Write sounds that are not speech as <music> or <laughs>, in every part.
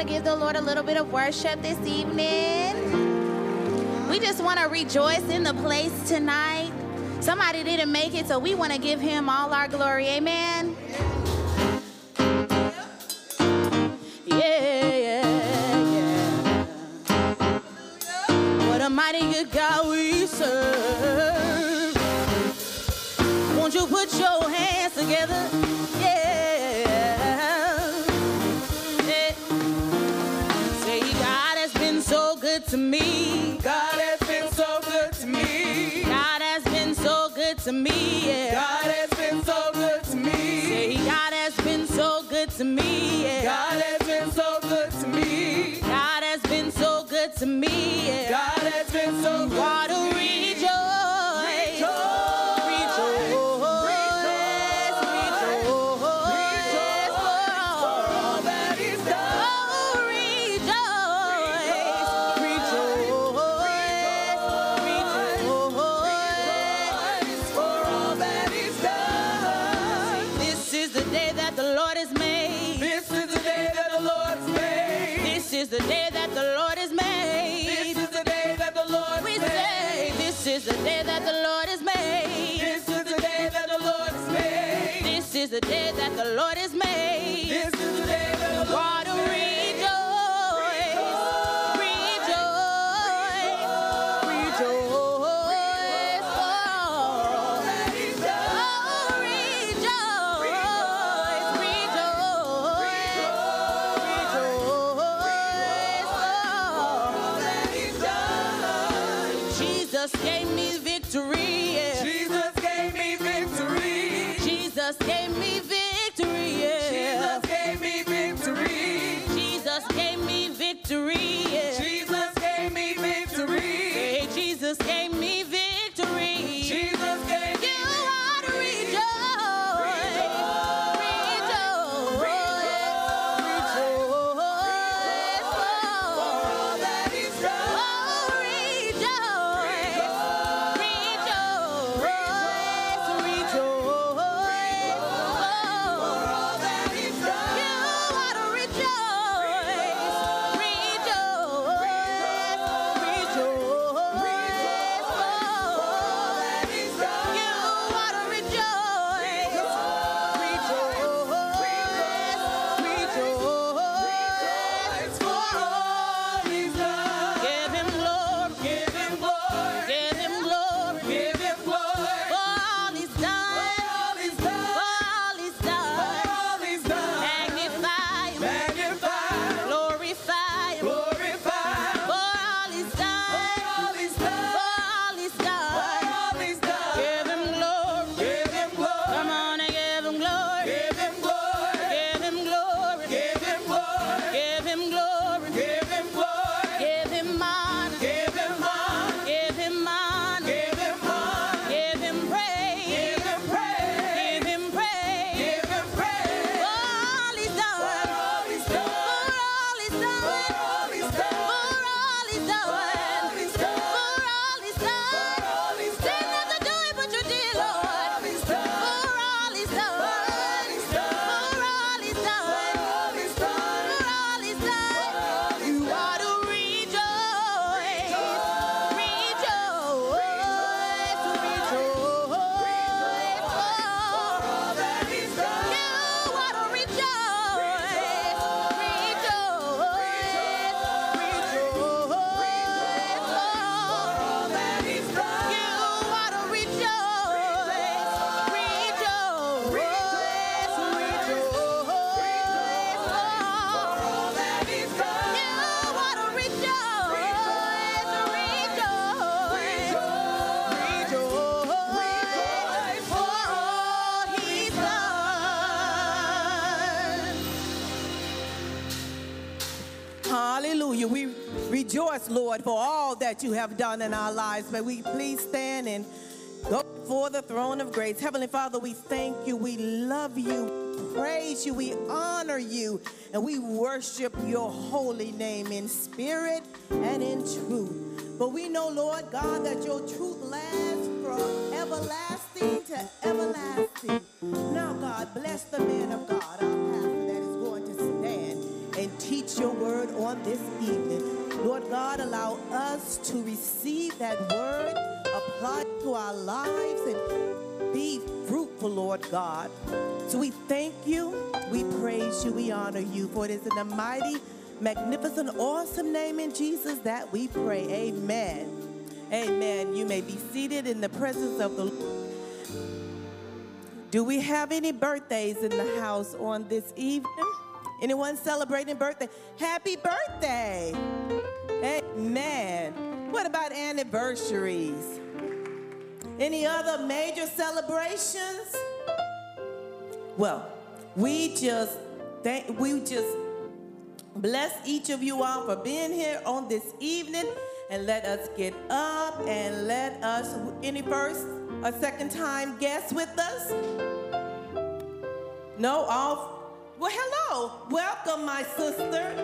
to give the Lord a little bit of worship this evening. We just want to rejoice in the place tonight. Somebody didn't make it, so we want to give him all our glory. Amen. that you have done in our lives. May we please stand and go before the throne of grace. Heavenly Father, we thank you. We love you. Praise you. We honor you. And we worship your holy name in spirit and in truth. But we know, Lord God, that your truth lasts God. So we thank you, we praise you, we honor you, for it is in the mighty, magnificent, awesome name in Jesus that we pray. Amen. Amen. You may be seated in the presence of the Lord. Do we have any birthdays in the house on this evening? Anyone celebrating birthday? Happy birthday! Amen. What about anniversaries? Any other major celebrations? Well, we just thank we just bless each of you all for being here on this evening and let us get up and let us any first a second time guests with us? No, all well hello. Welcome my sister.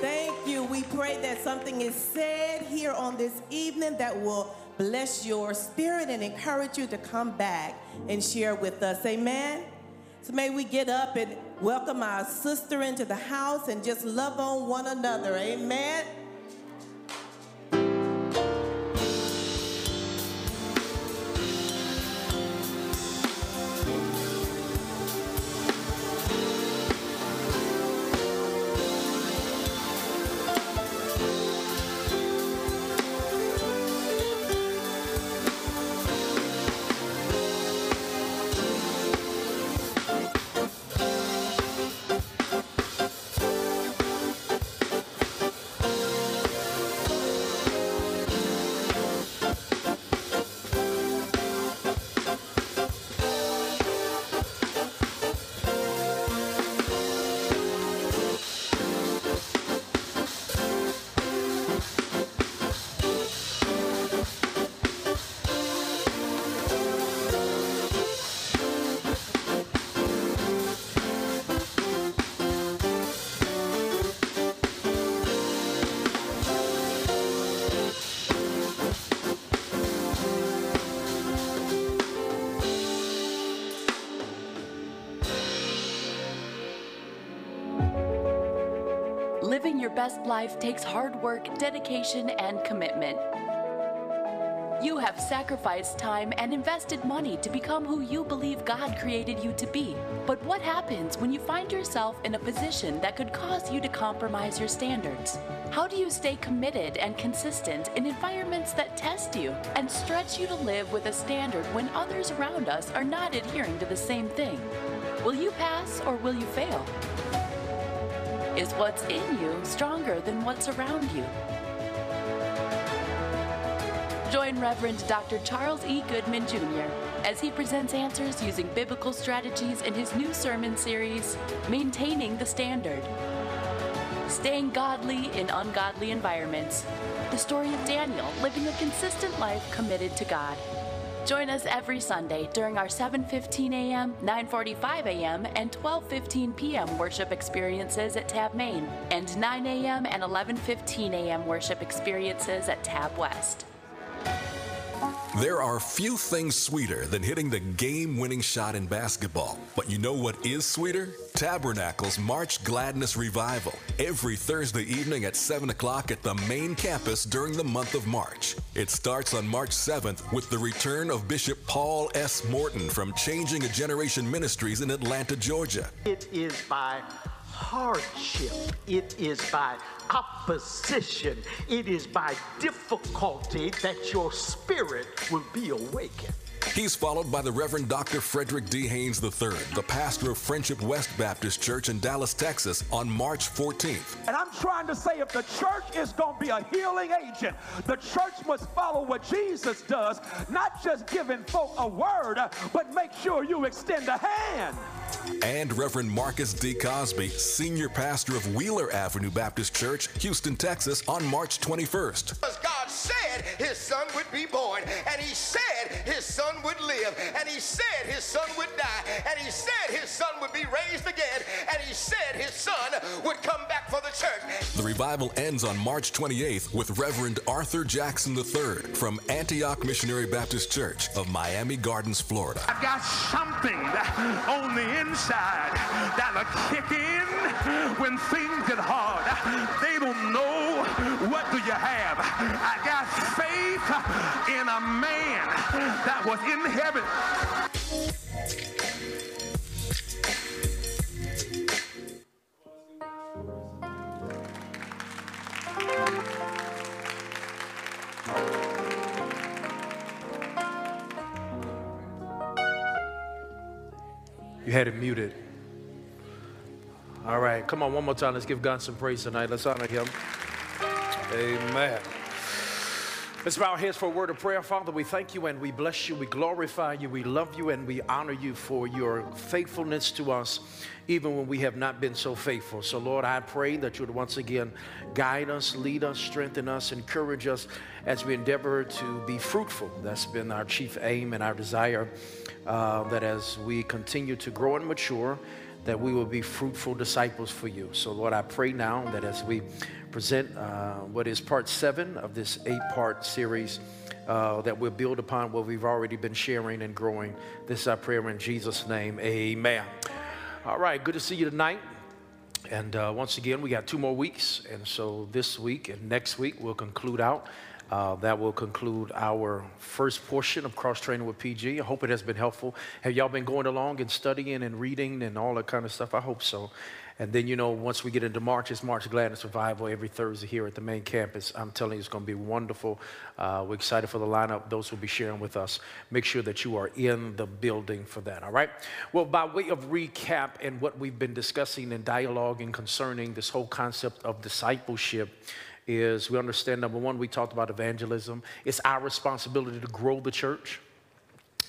Thank you. We pray that something is said here on this evening that will bless your spirit and encourage you to come back and share with us. Amen. So may we get up and welcome our sister into the house and just love on one another. Amen. Best life takes hard work, dedication, and commitment. You have sacrificed time and invested money to become who you believe God created you to be. But what happens when you find yourself in a position that could cause you to compromise your standards? How do you stay committed and consistent in environments that test you and stretch you to live with a standard when others around us are not adhering to the same thing? Will you pass or will you fail? Is what's in you stronger than what's around you? Join Reverend Dr. Charles E. Goodman Jr. as he presents answers using biblical strategies in his new sermon series, Maintaining the Standard. Staying godly in ungodly environments. The story of Daniel living a consistent life committed to God. Join us every Sunday during our 7:15 a.m., 9:45 a.m., and 12:15 p.m. worship experiences at Tab Main, and 9 a.m. and 11:15 a.m. worship experiences at Tab West. There are few things sweeter than hitting the game winning shot in basketball. But you know what is sweeter? Tabernacle's March Gladness Revival, every Thursday evening at 7 o'clock at the main campus during the month of March. It starts on March 7th with the return of Bishop Paul S. Morton from Changing a Generation Ministries in Atlanta, Georgia. It is by hardship. It is by opposition. It is by difficulty that your spirit will be awakened. He's followed by the Reverend Dr. Frederick D. Haynes III, the pastor of Friendship West Baptist Church in Dallas, Texas, on March 14th. And I'm trying to say if the church is going to be a healing agent, the church must follow what Jesus does, not just giving folk a word, but make sure you extend a hand. And Reverend Marcus D. Cosby, senior pastor of Wheeler Avenue Baptist Church, Houston, Texas, on March 21st. Because God said his son would be born, and he said his son would live, and he said his son would die, and he said his son would be raised again, and he said his son would come back for the church. The revival ends on March 28th with Reverend Arthur Jackson III from Antioch Missionary Baptist Church of Miami Gardens, Florida. I've got something on the inside that'll kick in when things get hard. They don't know what do you have. I got faith in a man that was in heaven. You had it muted. All right, come on, one more time. Let's give God some praise tonight. Let's honor Him. Amen. Let's bow our heads for a word of prayer. Father, we thank you and we bless you. We glorify you. We love you and we honor you for your faithfulness to us, even when we have not been so faithful. So, Lord, I pray that you would once again guide us, lead us, strengthen us, encourage us as we endeavor to be fruitful. That's been our chief aim and our desire. Uh, that as we continue to grow and mature, that we will be fruitful disciples for you. So, Lord, I pray now that as we present uh, what is part seven of this eight part series, uh, that we'll build upon what we've already been sharing and growing. This is our prayer in Jesus' name. Amen. All right, good to see you tonight. And uh, once again, we got two more weeks. And so this week and next week, we'll conclude out. Uh, that will conclude our first portion of cross training with PG. I hope it has been helpful. Have y'all been going along and studying and reading and all that kind of stuff? I hope so. And then, you know, once we get into March, it's March Gladness Revival every Thursday here at the main campus. I'm telling you, it's going to be wonderful. Uh, we're excited for the lineup. Those will be sharing with us. Make sure that you are in the building for that, all right? Well, by way of recap and what we've been discussing and dialoguing concerning this whole concept of discipleship, is we understand number one, we talked about evangelism. It's our responsibility to grow the church.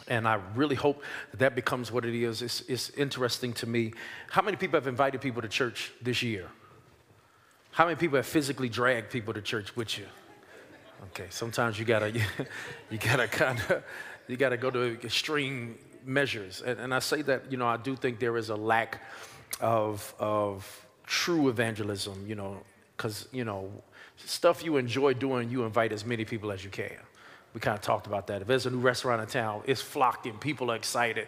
And I really hope that, that becomes what it is. It's, it's interesting to me. How many people have invited people to church this year? How many people have physically dragged people to church with you? Okay, sometimes you gotta, <laughs> you, gotta kind of, you gotta go to extreme measures. And, and I say that, you know, I do think there is a lack of, of true evangelism, you know, because, you know, stuff you enjoy doing, you invite as many people as you can. We kind of talked about that. If there's a new restaurant in town, it's flocking, people are excited.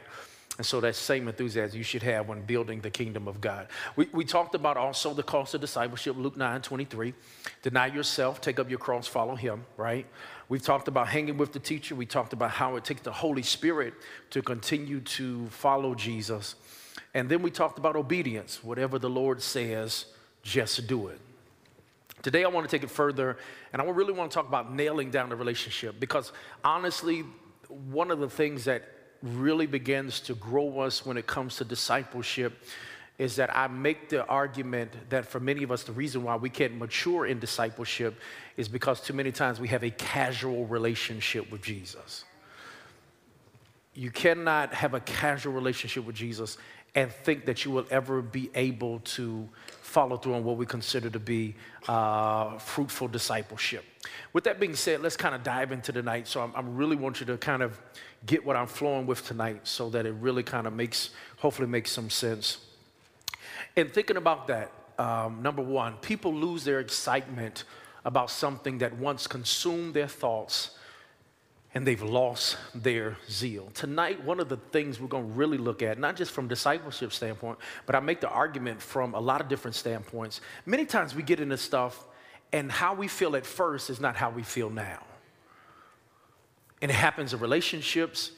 And so that same enthusiasm you should have when building the kingdom of God. We, we talked about also the cost of discipleship, Luke 9 23. Deny yourself, take up your cross, follow him, right? We've talked about hanging with the teacher. We talked about how it takes the Holy Spirit to continue to follow Jesus. And then we talked about obedience. Whatever the Lord says, just do it. Today, I want to take it further, and I really want to talk about nailing down the relationship because honestly, one of the things that really begins to grow us when it comes to discipleship is that I make the argument that for many of us, the reason why we can't mature in discipleship is because too many times we have a casual relationship with Jesus. You cannot have a casual relationship with Jesus and think that you will ever be able to follow through on what we consider to be uh, fruitful discipleship. With that being said, let's kind of dive into tonight. So I'm, really want you to kind of get what I'm flowing with tonight so that it really kind of makes, hopefully makes some sense. And thinking about that, um, number one, people lose their excitement about something that once consumed their thoughts and they've lost their zeal. Tonight, one of the things we're going to really look at, not just from discipleship standpoint, but I make the argument from a lot of different standpoints. Many times we get into stuff and how we feel at first is not how we feel now. And it happens in relationships,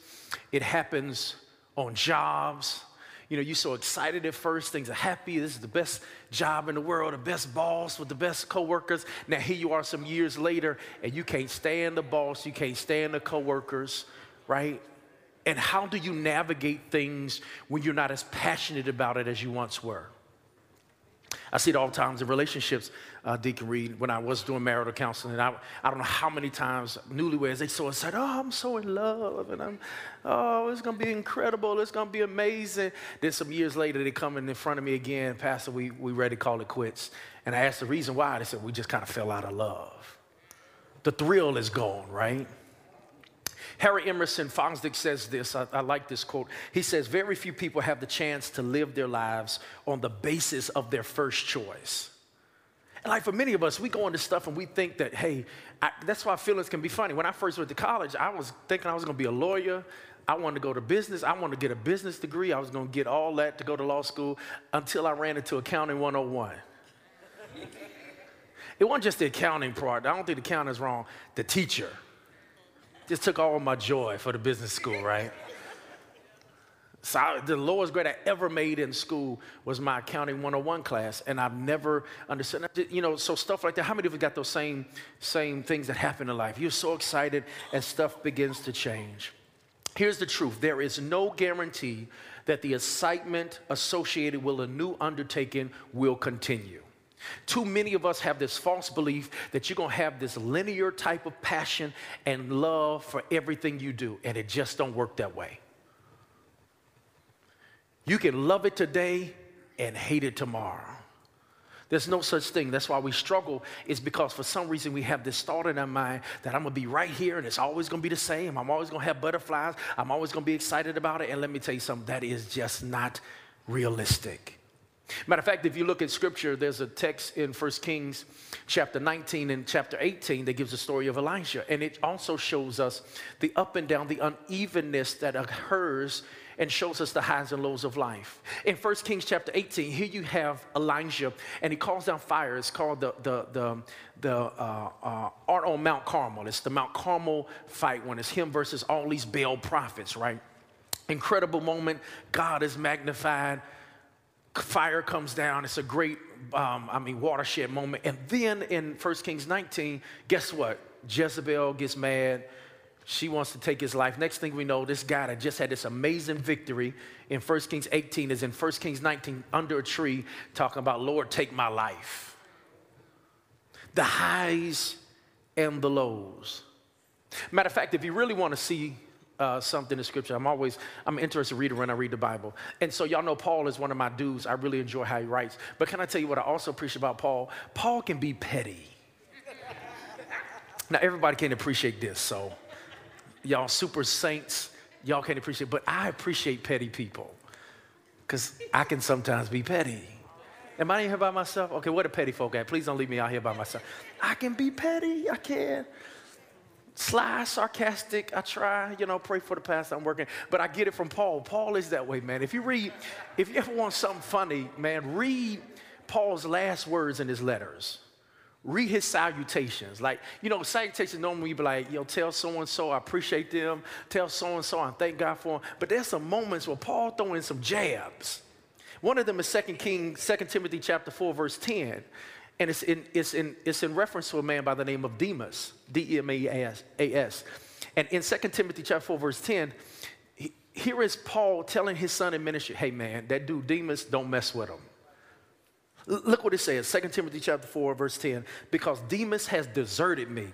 it happens on jobs, you know, you're so excited at first, things are happy, this is the best job in the world, the best boss with the best coworkers. Now here you are some years later and you can't stand the boss, you can't stand the coworkers, right? And how do you navigate things when you're not as passionate about it as you once were? I see it all the times in relationships, uh, Deacon Reed, when I was doing marital counseling. I, I don't know how many times newlyweds, they so said, oh, I'm so in love, and I'm, oh, it's going to be incredible, it's going to be amazing. Then some years later, they come in front of me again, Pastor, we, we ready to call it quits. And I asked the reason why. They said, we just kind of fell out of love. The thrill is gone, right? Harry Emerson Fosdick says this. I, I, like this quote. He says, Very few people have the chance to live their lives on the basis of their first choice. And like for many of us, we go into stuff and we think that, hey, I, that's why feelings can be funny. When I first went to college, I was thinking I was going to be a lawyer. I wanted to go to business. I wanted to get a business degree. I was going to get all that to go to law school until I ran into accounting 101. it wasn't just the accounting part. I don't think the accounting is wrong. The teacher just took all my joy for the business school, right? So I, the lowest grade I ever made in school was my accounting 101 class, and I've never understood. You know, so stuff like that. How many of you got those same same things that happen in life? You're so excited, and stuff begins to change. Here's the truth: there is no guarantee that the excitement associated with a new undertaking will continue. Too many of us have this false belief that you're gonna have this linear type of passion and love for everything you do, and it just don't work that way. You can love it today and hate it tomorrow. There's no such thing. That's why we struggle, is because for some reason we have this thought in our mind that I'm gonna be right here and it's always gonna be the same. I'm always gonna have butterflies. I'm always gonna be excited about it. And let me tell you something, that is just not realistic. Matter of fact, if you look at scripture, there's a text in 1 Kings chapter 19 and chapter 18 that gives the story of Elijah. And it also shows us the up and down, the unevenness that occurs and shows us the highs and lows of life. In 1 Kings chapter 18, here you have Elijah, and he calls down fire. It's called the, the, the, the uh, uh, art on Mount Carmel. It's the Mount Carmel fight when it's him versus all these Baal prophets, right? Incredible moment. God is magnified. Fire comes down. It's a great, um, I mean, watershed moment. And then in 1 Kings 19, guess what? Jezebel gets mad. She wants to take his life. Next thing we know, this guy that just had this amazing victory in 1 Kings 18 is in 1 Kings 19 under a tree talking about, Lord, take my life. The highs and the lows. Matter of fact, if you really want to see uh, something in scripture. I'm always, I'm interested reader when I read the Bible. And so y'all know Paul is one of my dudes. I really enjoy how he writes. But can I tell you what I also appreciate about Paul? Paul can be petty. <laughs> now, everybody can appreciate this, so y'all super saints, y'all can't appreciate, but I appreciate petty people because I can sometimes be petty. Am I here by myself? Okay, what a petty folk at? Please don't leave me out here by myself. I can be petty, I can. Sly, sarcastic, I try, you know, pray for the past I'm working, but I get it from Paul. Paul is that way, man. If you read, if you ever want something funny, man, read Paul's last words in his letters read his salutations. Like, you know, salutations normally you be like, yo, tell so and so I appreciate them, tell so and so I thank God for them. But there's some moments where Paul throw in some jabs. One of them is 2 King, 2 Timothy chapter 4, verse 10. And it's in, it's, in, it's in reference to a man by the name of Demas, D-E-M-A-S. And in 2 Timothy chapter 4, verse 10, he, here is Paul telling his son in ministry, hey man, that dude Demas, don't mess with him. Look what it says, 2 Timothy chapter 4, verse 10. Because Demas has deserted me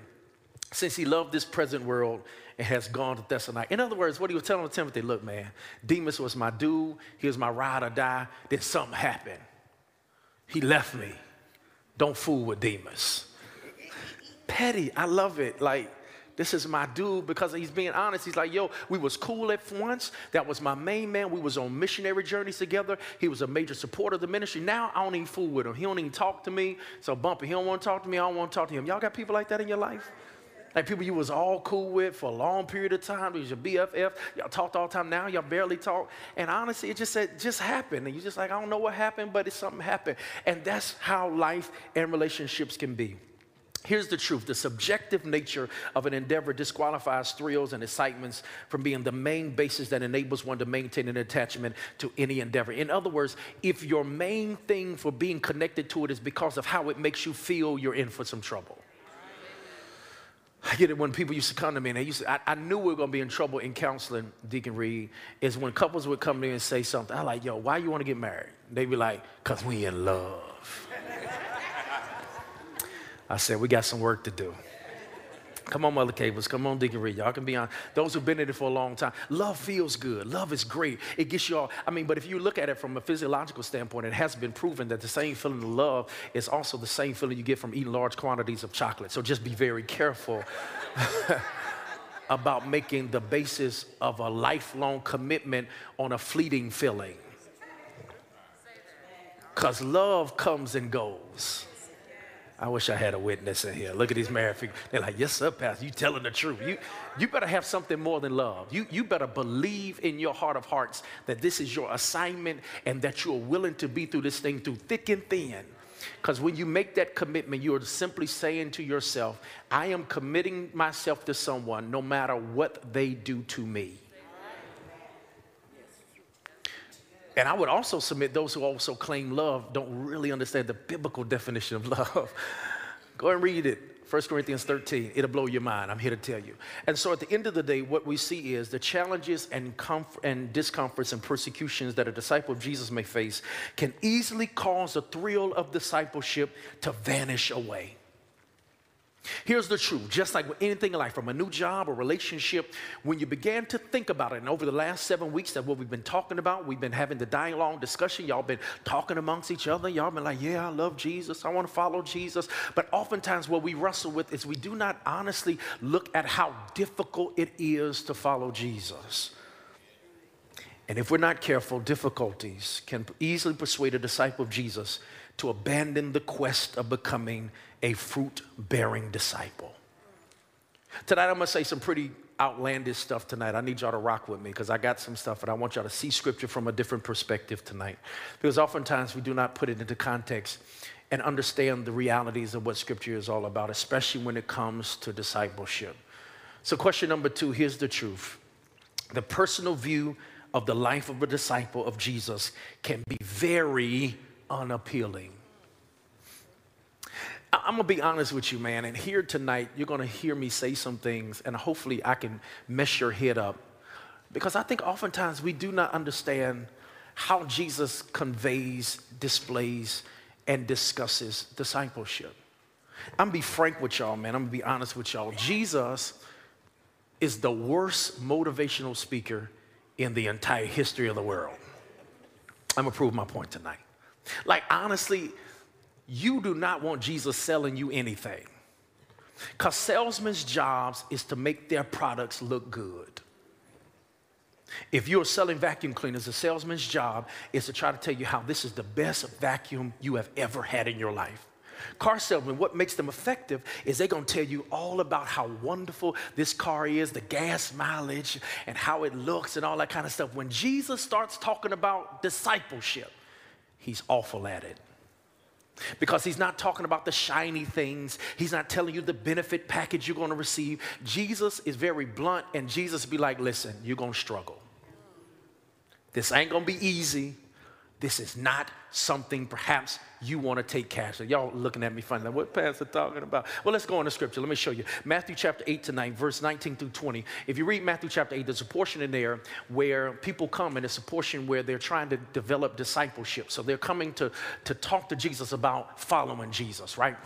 since he loved this present world and has gone to Thessalonica. In other words, what he was telling Timothy, look, man, Demas was my dude, he was my ride or die. Then something happened. He left me. Don't fool with Demas. Petty, I love it. Like, this is my dude because he's being honest. He's like, yo, we was cool at once. That was my main man. We was on missionary journeys together. He was a major supporter of the ministry. Now I don't even fool with him. He don't even talk to me. So bumpy, he don't want to talk to me. I don't want to talk to him. Y'all got people like that in your life? Like people you was all cool with for a long period of time. It was your BFF. Y'all talked all the time. Now y'all barely talk. And honestly, it just said just happened. And you just like, I don't know what happened, but it's something happened. And that's how life and relationships can be. Here's the truth the subjective nature of an endeavor disqualifies thrills and excitements from being the main basis that enables one to maintain an attachment to any endeavor. In other words, if your main thing for being connected to it is because of how it makes you feel, you're in for some trouble. I get it when people used to come to me and they used to, I, I knew we were going to be in trouble in counseling, Deacon Reed, is when couples would come to me and say something. I'm like, yo, why you want to get married? They'd be like, because we in love. I said, we got some work to do. Come on, Mother Cables. Come on, Deacon Reed. Y'all can be on. Those who've been in it for a long time. Love feels good. Love is great. It gets you all. I mean, but if you look at it from a physiological standpoint, it has been proven that the same feeling of love is also the same feeling you get from eating large quantities of chocolate. So just be very careful <laughs> about making the basis of a lifelong commitment on a fleeting feeling. Because love comes and goes. I wish I had a witness in here. Look at these married people. They're like, yes, sir, Pastor, you telling the truth. You, you better have something more than love. You, you better believe in your heart of hearts that this is your assignment and that you are willing to be through this thing through thick and thin. Because when you make that commitment, you are simply saying to yourself, I am committing myself to someone no matter what they do to me. And I would also submit those who also claim love don't really understand the biblical definition of <laughs> love. Go and read it. 1 Corinthians 13, it'll blow your mind. I'm here to tell you. And so at the end of the day, what we see is the challenges and, comf- and discomforts and persecutions that a disciple of Jesus may face can easily cause the thrill of discipleship to vanish away. Here's the truth just like with anything in life, from a new job or relationship, when you began to think about it, and over the last seven weeks, that what we've been talking about, we've been having the dialogue discussion. Y'all been talking amongst each other. Y'all been like, yeah, I love Jesus. I want to follow Jesus. But oftentimes, what we wrestle with is we do not honestly look at how difficult it is to follow Jesus. And if we're not careful, difficulties can easily persuade a disciple of Jesus to abandon the quest of becoming a fruit bearing disciple. Tonight, I'm gonna say some pretty outlandish stuff tonight. I need y'all to rock with me because I got some stuff and I want y'all to see scripture from a different perspective tonight. Because oftentimes we do not put it into context and understand the realities of what scripture is all about, especially when it comes to discipleship. So, question number two here's the truth the personal view of the life of a disciple of Jesus can be very unappealing. I'm gonna be honest with you, man. And here tonight, you're gonna hear me say some things, and hopefully, I can mess your head up. Because I think oftentimes we do not understand how Jesus conveys, displays, and discusses discipleship. I'm gonna be frank with y'all, man. I'm gonna be honest with y'all. Jesus is the worst motivational speaker in the entire history of the world. I'm gonna prove my point tonight. Like, honestly, you do not want Jesus selling you anything. Because salesmen's jobs is to make their products look good. If you're selling vacuum cleaners, a salesman's job is to try to tell you how this is the best vacuum you have ever had in your life. Car salesmen, what makes them effective is they're gonna tell you all about how wonderful this car is, the gas mileage, and how it looks, and all that kind of stuff. When Jesus starts talking about discipleship, he's awful at it. Because he's not talking about the shiny things. He's not telling you the benefit package you're going to receive. Jesus is very blunt, and Jesus be like, listen, you're going to struggle. This ain't going to be easy. This is not something perhaps you want to take cash. Y'all looking at me funny, like, what pastor talking about? Well, let's go on to scripture. Let me show you. Matthew chapter 8 to 9, verse 19 through 20. If you read Matthew chapter 8, there's a portion in there where people come, and it's a portion where they're trying to develop discipleship. So they're coming to, to talk to Jesus about following Jesus, right?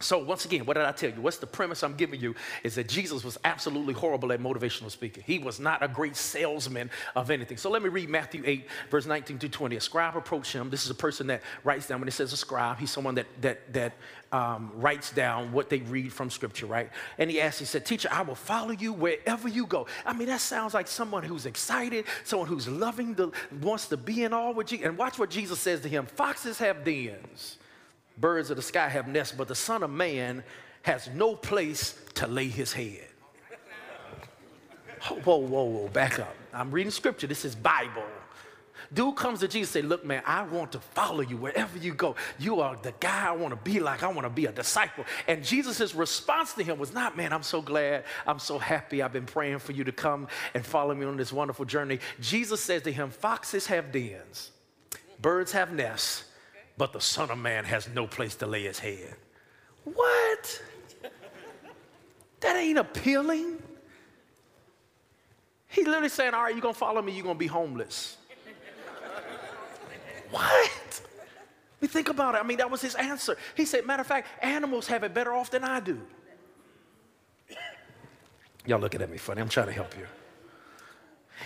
So, once again, what did I tell you? What's the premise I'm giving you is that Jesus was absolutely horrible at motivational speaking. He was not a great salesman of anything. So, let me read Matthew 8, verse 19 to 20. A scribe approached him. This is a person that writes down, when it says a scribe, he's someone that, that, that um, writes down what they read from scripture, right? And he asked, he said, Teacher, I will follow you wherever you go. I mean, that sounds like someone who's excited, someone who's loving, the, wants to be in all with you. And watch what Jesus says to him Foxes have dens Birds of the sky have nests, but the Son of Man has no place to lay his head. Whoa, whoa, whoa, back up. I'm reading scripture. This is Bible. Dude comes to Jesus and say, look, man, I want to follow you wherever you go. You are the guy I want to be like. I want to be a disciple. And Jesus' response to him was not, man, I'm so glad. I'm so happy. I've been praying for you to come and follow me on this wonderful journey. Jesus says to him, foxes have dens, birds have nests, but the Son of Man has no place to lay his head. What? That ain't appealing. He literally saying, All right, you're gonna follow me, you're gonna be homeless. what? We think about it. I mean, that was his answer. He said, Matter of fact, animals have it better off than I do. Y'all looking at me funny. I'm trying to help you.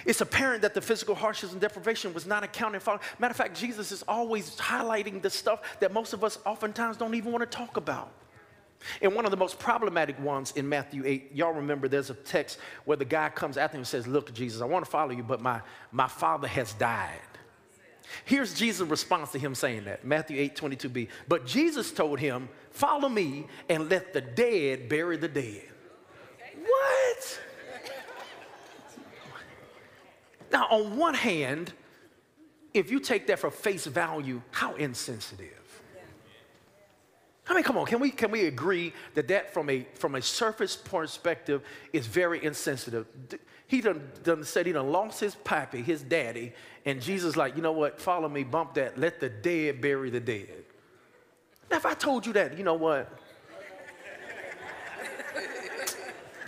It's apparent that the physical hardships and deprivation was not accounted for. Matter of fact, Jesus is always highlighting the stuff that most of us oftentimes don't even want to talk about. And one of the most problematic ones in Matthew 8, y'all remember there's a text where the guy comes after him and says, Look, Jesus, I want to follow you, but my, my father has died. Here's Jesus' response to him saying that Matthew 8 22b. But Jesus told him, Follow me and let the dead bury the dead. What? Now, on one hand, if you take that for face value, how insensitive. I mean, come on, can we, can we agree that that from a, from a surface perspective is very insensitive? He done, done said he done lost his pappy, his daddy, and Jesus like, you know what, follow me, bump that, let the dead bury the dead. Now, if I told you that, you know what?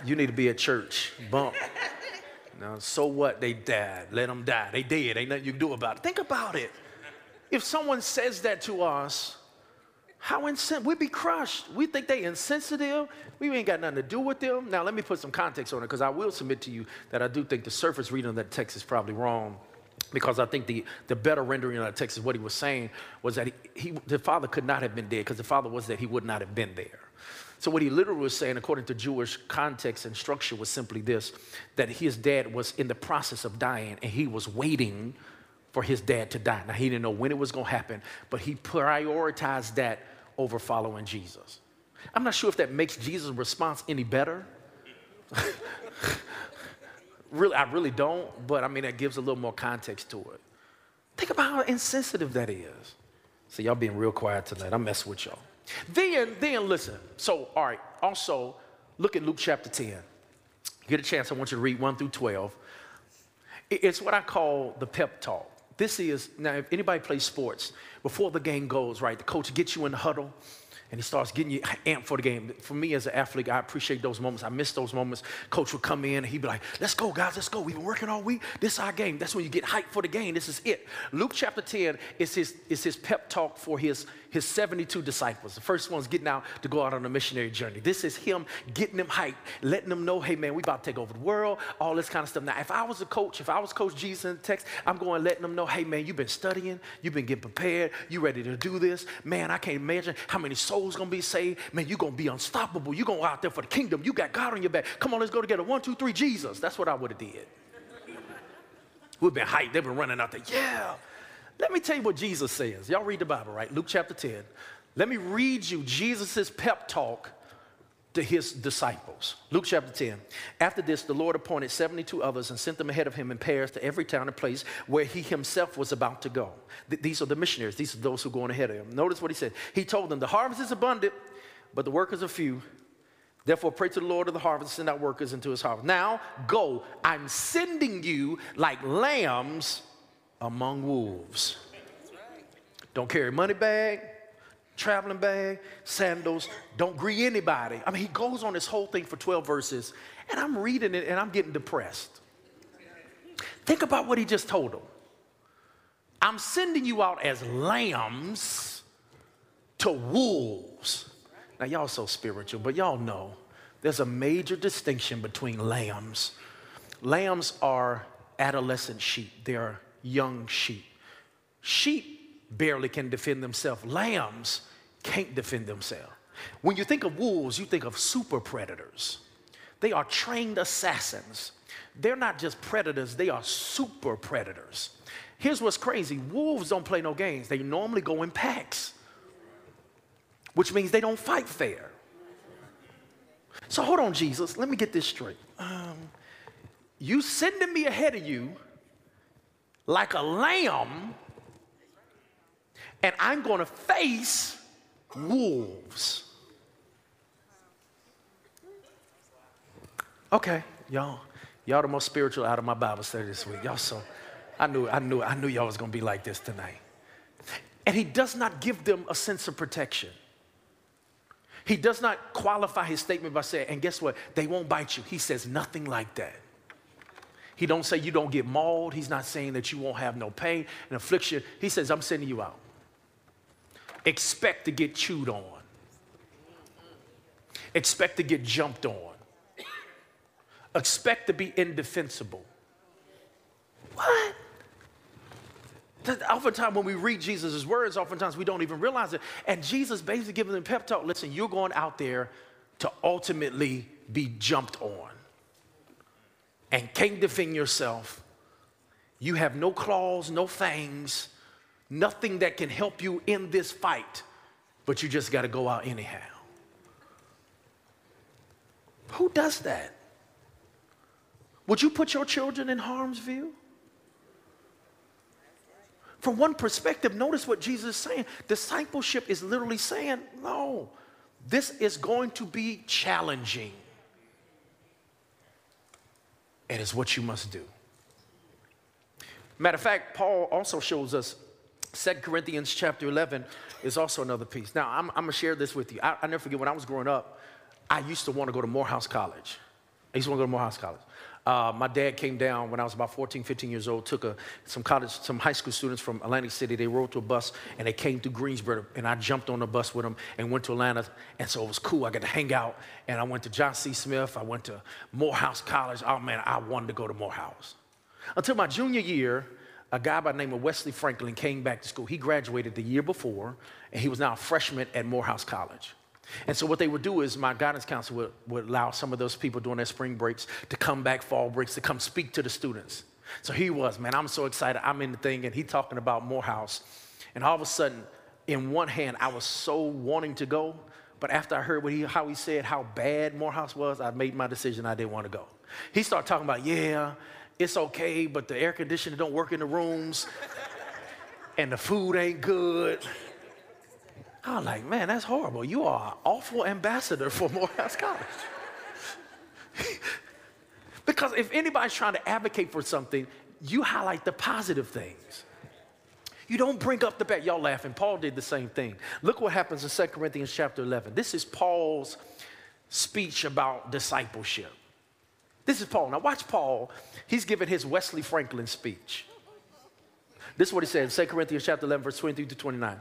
You need to be at church, bump. Now, so what? They died. Let them die. They dead. Ain't nothing you can do about it. Think about it. If someone says that to us, how insensitive, we'd be crushed. We think they insensitive. We ain't got nothing to do with them. Now, let me put some context on it because I will submit to you that I do think the surface reading of that text is probably wrong because I think the, the better rendering of that text is what he was saying was that he, he, the father could not have been dead because the father was that he would not have been there. So, what he literally was saying, according to Jewish context and structure, was simply this that his dad was in the process of dying and he was waiting for his dad to die. Now, he didn't know when it was going to happen, but he prioritized that over following Jesus. I'm not sure if that makes Jesus' response any better. <laughs> really, I really don't, but I mean, that gives a little more context to it. Think about how insensitive that is. See, y'all being real quiet tonight. I'm messing with y'all. Then, then listen. So, all right, also look at Luke chapter 10. Get a chance, I want you to read 1 through 12. It's what I call the pep talk. This is, now, if anybody plays sports, before the game goes, right, the coach gets you in the huddle and he starts getting you amped for the game. For me as an athlete, I appreciate those moments. I miss those moments. Coach would come in and he'd be like, let's go, guys, let's go. We've been working all week. This is our game. That's when you get hyped for the game. This is it. Luke chapter 10 is his, is his pep talk for his, his 72 disciples. The first one's getting out to go out on a missionary journey. This is him getting them hyped, letting them know, hey, man, we about to take over the world, all this kind of stuff. Now, if I was a coach, if I was Coach Jesus in the text, I'm going letting them know, hey, man, you've been studying, you've been getting prepared, you ready to do this. Man, I can't imagine how many souls to be saved. Man, you're to be unstoppable. You're to go out there for the kingdom. You got God on your back. Come on, let's go together. One, two, three, Jesus. That's what I would have did. We've been hyped. They've been running out there. Yeah. Let me tell you what Jesus says. Y'all read the Bible, right? Luke chapter 10. Let me read you Jesus' pep talk to his disciples. Luke chapter 10. After this, the Lord appointed 72 others and sent them ahead of him in pairs to every town and place where he himself was about to go. Th- these are the missionaries, these are those who are going ahead of him. Notice what he said. He told them, The harvest is abundant, but the workers are few. Therefore, pray to the Lord of the harvest, send out workers into his harvest. Now, go. I'm sending you like lambs among wolves. Don't carry money bag, traveling bag, sandals. Don't greet anybody. I mean, he goes on this whole thing for 12 verses, and I'm reading it and I'm getting depressed. Think about what he just told them. I'm sending you out as lambs to wolves. Now, y'all so spiritual, but y'all know there's a major distinction between lambs. Lambs are adolescent sheep, they're young sheep. Sheep barely can defend themselves, lambs can't defend themselves. When you think of wolves, you think of super predators. They are trained assassins. They're not just predators, they are super predators. Here's what's crazy wolves don't play no games, they normally go in packs which means they don't fight fair. So hold on, Jesus, let me get this straight. Um, you sending me ahead of you like a lamb, and I'm going to face wolves. Okay, y'all, y'all the most spiritual out of my Bible study this week. Y'all so, I knew, I knew, I knew y'all was going to be like this tonight. And he does not give them a sense of protection. He does not qualify his statement by saying, and guess what? They won't bite you. He says nothing like that. He don't say you don't get mauled. He's not saying that you won't have no pain and affliction. He says, I'm sending you out. Expect to get chewed on. Expect to get jumped on. Expect to be indefensible. What? Oftentimes, when we read Jesus' words, oftentimes we don't even realize it. And Jesus basically giving them pep talk listen, you're going out there to ultimately be jumped on and can't defend yourself. You have no claws, no fangs. nothing that can help you in this fight, but you just got to go out anyhow. Who does that? Would you put your children in harm's view? From one perspective, notice what Jesus is saying. Discipleship is literally saying, no, this is going to be challenging. And it's what you must do. Matter of fact, Paul also shows us 2 Corinthians chapter 11 is also another piece. Now, I'm, I'm going to share this with you. I, I never forget when I was growing up, I used to want to go to Morehouse College. I used to want to go to Morehouse College. Uh, my dad came down when I was about 14, 15 years old, took a, some college, some high school students from Atlantic City. They rode to a bus and they came through Greensboro, and I jumped on the bus with them and went to Atlanta. And so it was cool. I got to hang out, and I went to Johnson C. Smith. I went to Morehouse College. Oh man, I wanted to go to Morehouse. Until my junior year, a guy by the name of Wesley Franklin came back to school. He graduated the year before, and he was now a freshman at Morehouse College. And so what they would do is my guidance counselor would, would allow some of those people during their spring breaks to come back, fall breaks, to come speak to the students. So he was, man, I'm so excited. I'm in the thing, and he talking about Morehouse. And all of a sudden, in one hand, I was so wanting to go, but after I heard what he, how he said how bad Morehouse was, I made my decision I didn't want to go. He started talking about, yeah, it's okay, but the air conditioner don't work in the rooms, and the food ain't good. I was like, man, that's horrible. You are an awful ambassador for Morehouse College. <laughs> because if anybody's trying to advocate for something, you highlight the positive things. You don't bring up the bad. Y'all laughing. Paul did the same thing. Look what happens in 2 Corinthians chapter 11. This is Paul's speech about discipleship. This is Paul. Now watch Paul. He's giving his Wesley Franklin speech. This is what he said, 2 Corinthians chapter 11, verse 23 to 29.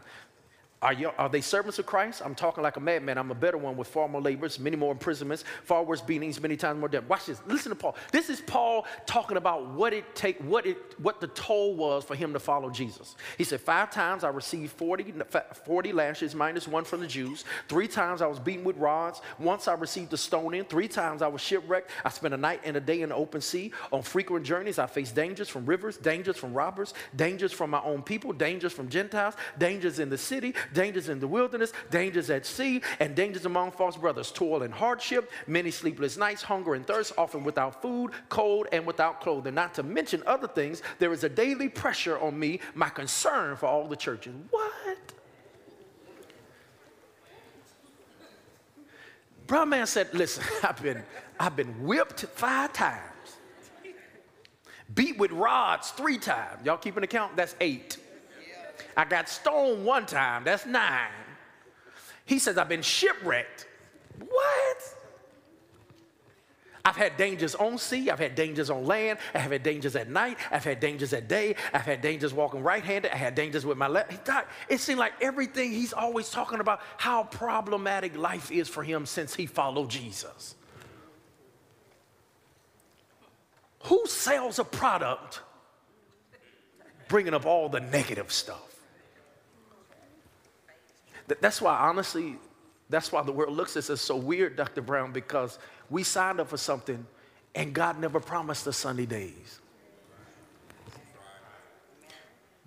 Are, you, are they servants of Christ? I'm talking like a madman. I'm a better one with far more labors, many more imprisonments, far worse beatings, many times more death. Watch this. Listen to Paul. This is Paul talking about what it take, what it, what the toll was for him to follow Jesus. He said, five times I received 40, 40 lashes minus one from the Jews. Three times I was beaten with rods. Once I received a stoning. Three times I was shipwrecked. I spent a night and a day in the open sea. On frequent journeys, I faced dangers from rivers, dangers from robbers, dangers from my own people, dangers from Gentiles, dangers in the city dangers in the wilderness, dangers at sea, and dangers among false brothers, toil and hardship, many sleepless nights, hunger and thirst, often without food, cold, and without clothing. Not to mention other things, there is a daily pressure on me, my concern for all the churches. What? Brown man said, listen, <laughs> I've been, I've been whipped five times, beat with rods three times. Y'all keeping account? That's eight. I got stoned one time. That's nine. He says, I've been shipwrecked. What? I've had dangers on sea. I've had dangers on land. I've had dangers at night. I've had dangers at day. I've had dangers walking right handed. I had dangers with my left. It seemed like everything he's always talking about how problematic life is for him since he followed Jesus. Who sells a product bringing up all the negative stuff? That's why, honestly, that's why the world looks at us so weird, Dr. Brown, because we signed up for something and God never promised us sunny days.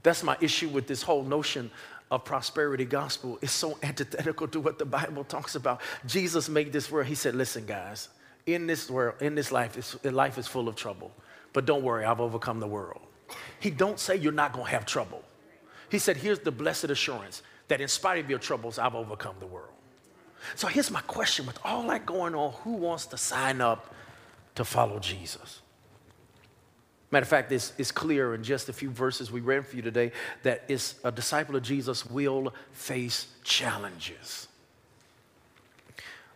That's my issue with this whole notion of prosperity gospel. It's so antithetical to what the Bible talks about. Jesus made this world. He said, listen, guys, in this world, in this life, life is full of trouble. But don't worry, I've overcome the world. He don't say you're not going to have trouble. He said, here's the blessed assurance that in spite of your troubles, I've overcome the world. So here's my question with all that going on, who wants to sign up to follow Jesus? Matter of fact, it's, it's clear in just a few verses we read for you today that it's a disciple of Jesus will face challenges.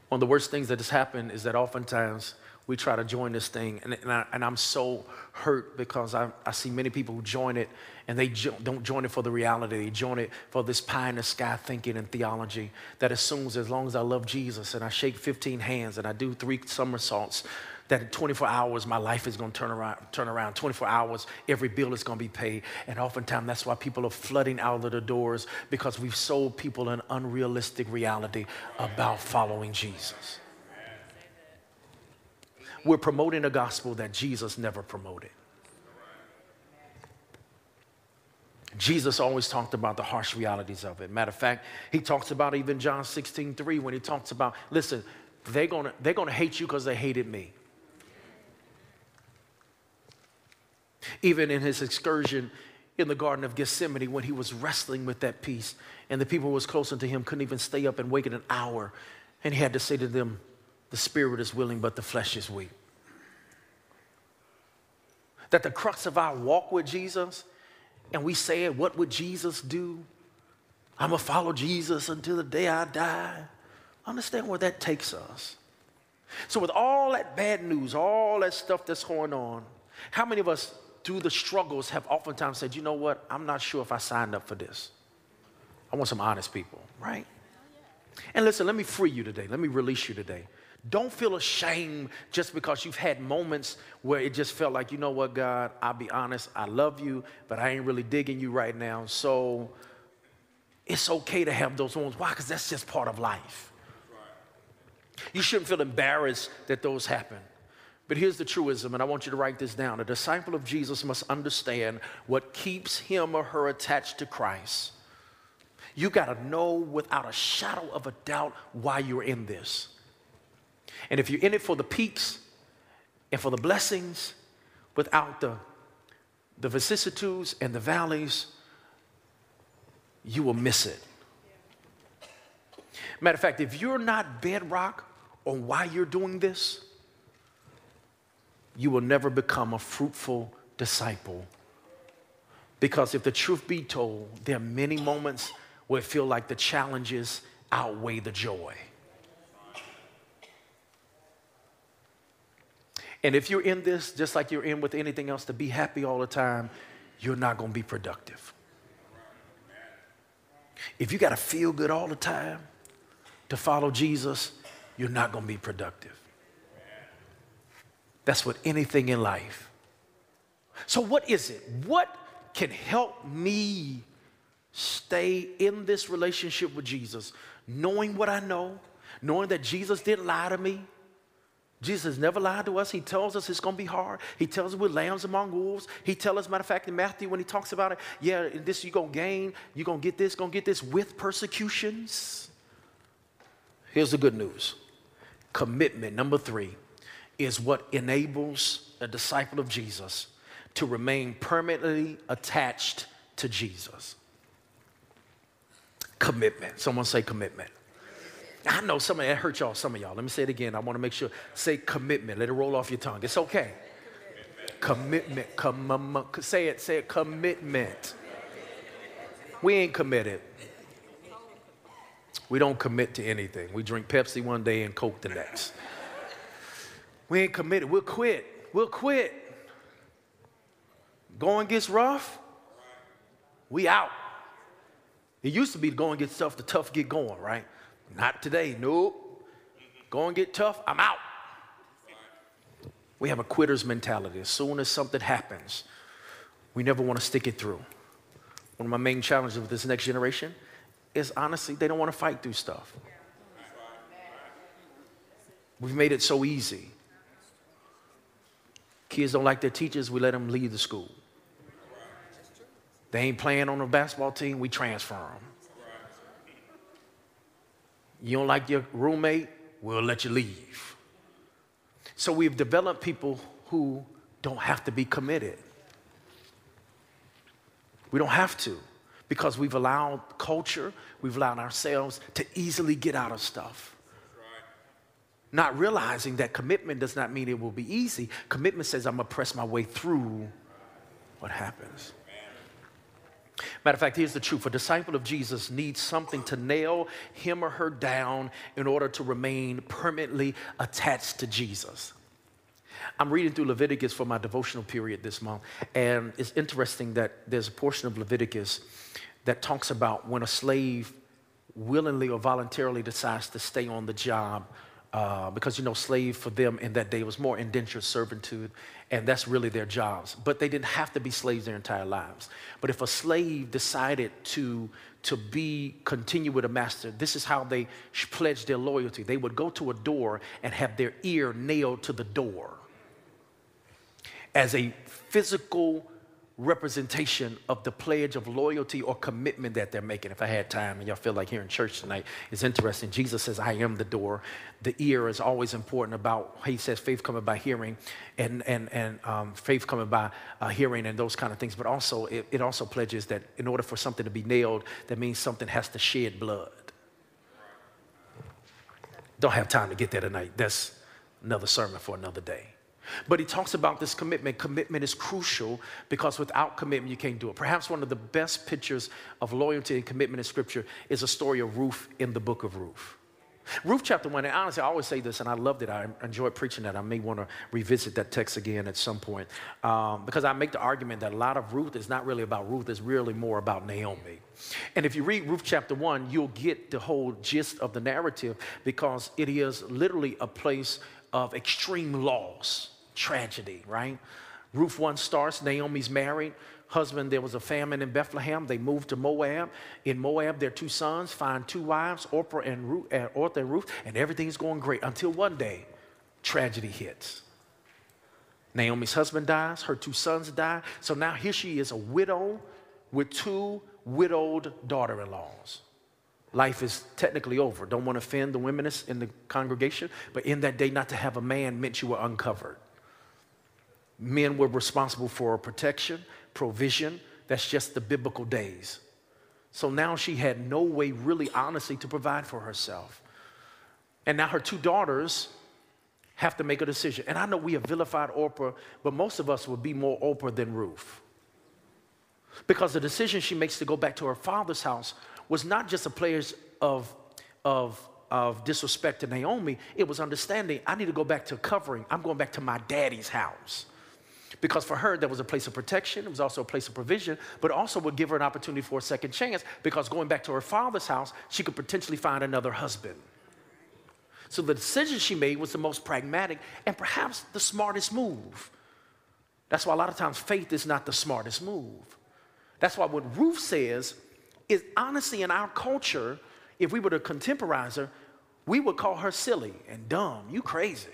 One of the worst things that has happened is that oftentimes we try to join this thing. And, and, I, am so hurt because I, I, see many people who join it and they jo- don't join it for the reality. They join it for this pie in the sky thinking and theology that assumes as long as I love Jesus and I shake 15 hands and I do three somersaults, that in 24 hours my life is going to turn around, turn around. 24 hours, every bill is going to be paid. And oftentimes that's why people are flooding out of the doors because we've sold people an unrealistic reality about following Jesus we're promoting a gospel that Jesus never promoted. Jesus always talked about the harsh realities of it. Matter of fact, he talks about even John 16, 3 when he talks about, listen, they're gonna, they're gonna hate you because they hated me. Even in his excursion in the Garden of Gethsemane when he was wrestling with that peace and the people who was closer to him couldn't even stay up and wait an hour. And he had to say to them, the spirit is willing, but the flesh is weak. That the crux of our walk with Jesus, and we say it, what would Jesus do? I'm gonna follow Jesus until the day I die. Understand where that takes us. So, with all that bad news, all that stuff that's going on, how many of us through the struggles have oftentimes said, you know what, I'm not sure if I signed up for this. I want some honest people, right? And listen, let me free you today. Let me release you today. Don't feel ashamed just because you've had moments where it just felt like, you know what, God, I'll be honest, I love you, but I ain't really digging you right now. So it's okay to have those moments. Why? Because that's just part of life. You shouldn't feel embarrassed that those happen. But here's the truism, and I want you to write this down. A disciple of Jesus must understand what keeps him or her attached to Christ. You got to know without a shadow of a doubt why you're in this. And if you're in it for the peaks and for the blessings, without the, the vicissitudes and the valleys, you will miss it. Matter of fact, if you're not bedrock on why you're doing this, you will never become a fruitful disciple. Because if the truth be told, there are many moments where it feel like the challenges outweigh the joy. And if you're in this, just like you're in with anything else, to be happy all the time, you're not going to be productive. If you got to feel good all the time to follow Jesus, you're not going to be productive. That's what anything in life. So, what is it? What can help me stay in this relationship with Jesus, knowing what I know, knowing that Jesus didn't lie to me? Jesus never lied to us. He tells us it's going to be hard. He tells us we're lambs among wolves. He tells us, matter of fact, in Matthew, when he talks about it, yeah, this you're going to gain, you're going to get this, going to get this with persecutions. Here's the good news commitment, number three is what enables a disciple of Jesus to remain permanently attached to Jesus. Commitment. Someone say commitment. I know some of that hurt y'all, some of y'all. Let me say it again. I want to make sure. Say commitment. Let it roll off your tongue. It's okay. Commitment. Com- say it. Say it. Commitment. We ain't committed. We don't commit to anything. We drink Pepsi one day and Coke the next. We ain't committed. We'll quit. We'll quit. Going gets rough, we out. It used to be going get tough, the tough get going, right? Not today. Nope. Go and get tough, I'm out. We have a quitter's mentality. As soon as something happens, we never want to stick it through. One of my main challenges with this next generation is honestly, they don't want to fight through stuff. We've made it so easy. Kids don't like their teachers, we let them leave the school. They ain't playing on a basketball team, we transfer them. You don't like your roommate, we'll let you leave. So we've developed people who don't have to be committed. We don't have to because we've allowed culture, we've allowed ourselves to easily get out of stuff not realizing that commitment does not mean it will be easy. Commitment says, I'm to press my way through what happens. Matter of fact, here's the truth a disciple of Jesus needs something to nail him or her down in order to remain permanently attached to Jesus. I'm reading through Leviticus for my devotional period this month, and it's interesting that there's a portion of Leviticus that talks about when a slave willingly or voluntarily decides to stay on the job uh, because you know, slave for them in that day was more indentured servitude, and that's really their jobs. But they didn't have to be slaves their entire lives. But if a slave decided to to be continue with a master, this is how they pledged their loyalty. They would go to a door and have their ear nailed to the door as a physical representation of the pledge of loyalty or commitment that they're making. If I had time and y'all feel like hearing church tonight, it's interesting. Jesus says, I am the door. The ear is always important about, he says, faith coming by hearing and, and, and um, faith coming by uh, hearing and those kind of things. But also, it, it also pledges that in order for something to be nailed, that means something has to shed blood. Don't have time to get there tonight. That's another sermon for another day. But he talks about this commitment. Commitment is crucial because without commitment, you can't do it. Perhaps one of the best pictures of loyalty and commitment in Scripture is a story of Ruth in the book of Ruth. Ruth chapter 1, and honestly, I always say this, and I loved it. I enjoyed preaching that. I may want to revisit that text again at some point um, because I make the argument that a lot of Ruth is not really about Ruth, it's really more about Naomi. And if you read Ruth chapter 1, you'll get the whole gist of the narrative because it is literally a place of extreme loss tragedy, right? Ruth 1 starts, Naomi's married. Husband, there was a famine in Bethlehem. They moved to Moab. In Moab, their two sons find two wives, Orpah and Ruth, uh, Orpah and Ruth, and everything's going great until one day, tragedy hits. Naomi's husband dies, her two sons die. So now here she is, a widow with two widowed daughter in laws. Life is technically over. Don't want to offend the women in the congregation, but in that day, not to have a man meant you were uncovered. Men were responsible for protection, provision. That's just the biblical days. So now she had no way, really honestly, to provide for herself. And now her two daughters have to make a decision. And I know we have vilified Oprah, but most of us would be more Oprah than Ruth. Because the decision she makes to go back to her father's house was not just a place of, of, of disrespect to Naomi, it was understanding I need to go back to covering. I'm going back to my daddy's house. Because for her, there was a place of protection, it was also a place of provision, but also would give her an opportunity for a second chance because going back to her father's house, she could potentially find another husband. So the decision she made was the most pragmatic and perhaps the smartest move. That's why a lot of times faith is not the smartest move. That's why what Ruth says is honestly in our culture, if we were to contemporize her, we would call her silly and dumb. You crazy.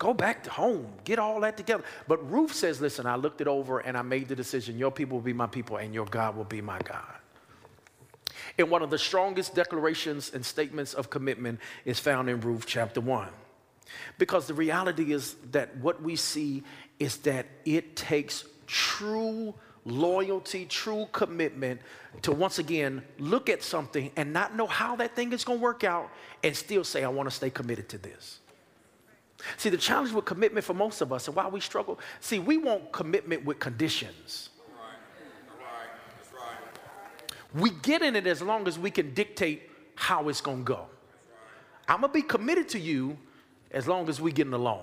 Go back to home, get all that together. But Ruth says, Listen, I looked it over and I made the decision. Your people will be my people and your God will be my God. And one of the strongest declarations and statements of commitment is found in Ruth chapter 1. Because the reality is that what we see is that it takes true loyalty, true commitment to once again look at something and not know how that thing is going to work out and still say, I want to stay committed to this. See, the challenge with commitment for most of us and why we struggle, see, we want commitment with conditions. We get in it as long as we can dictate how it's going to go. I'm going to be committed to you as long as we getting along.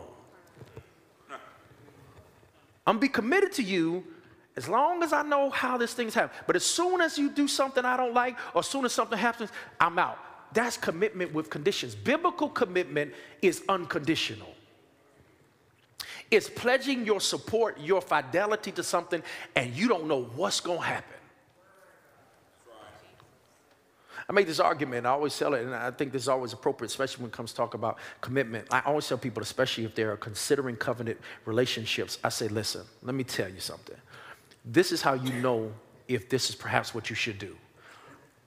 I'm going to be committed to you as long as I know how this thing's happening. But as soon as you do something I don't like, or as soon as something happens, I'm out. That's commitment with conditions. Biblical commitment is unconditional. It's pledging your support, your fidelity to something, and you don't know what's going to happen. I make this argument, I always tell it, and I think this is always appropriate, especially when it comes to talk about commitment. I always tell people, especially if they're considering covenant relationships, I say, listen, let me tell you something. This is how you know if this is perhaps what you should do.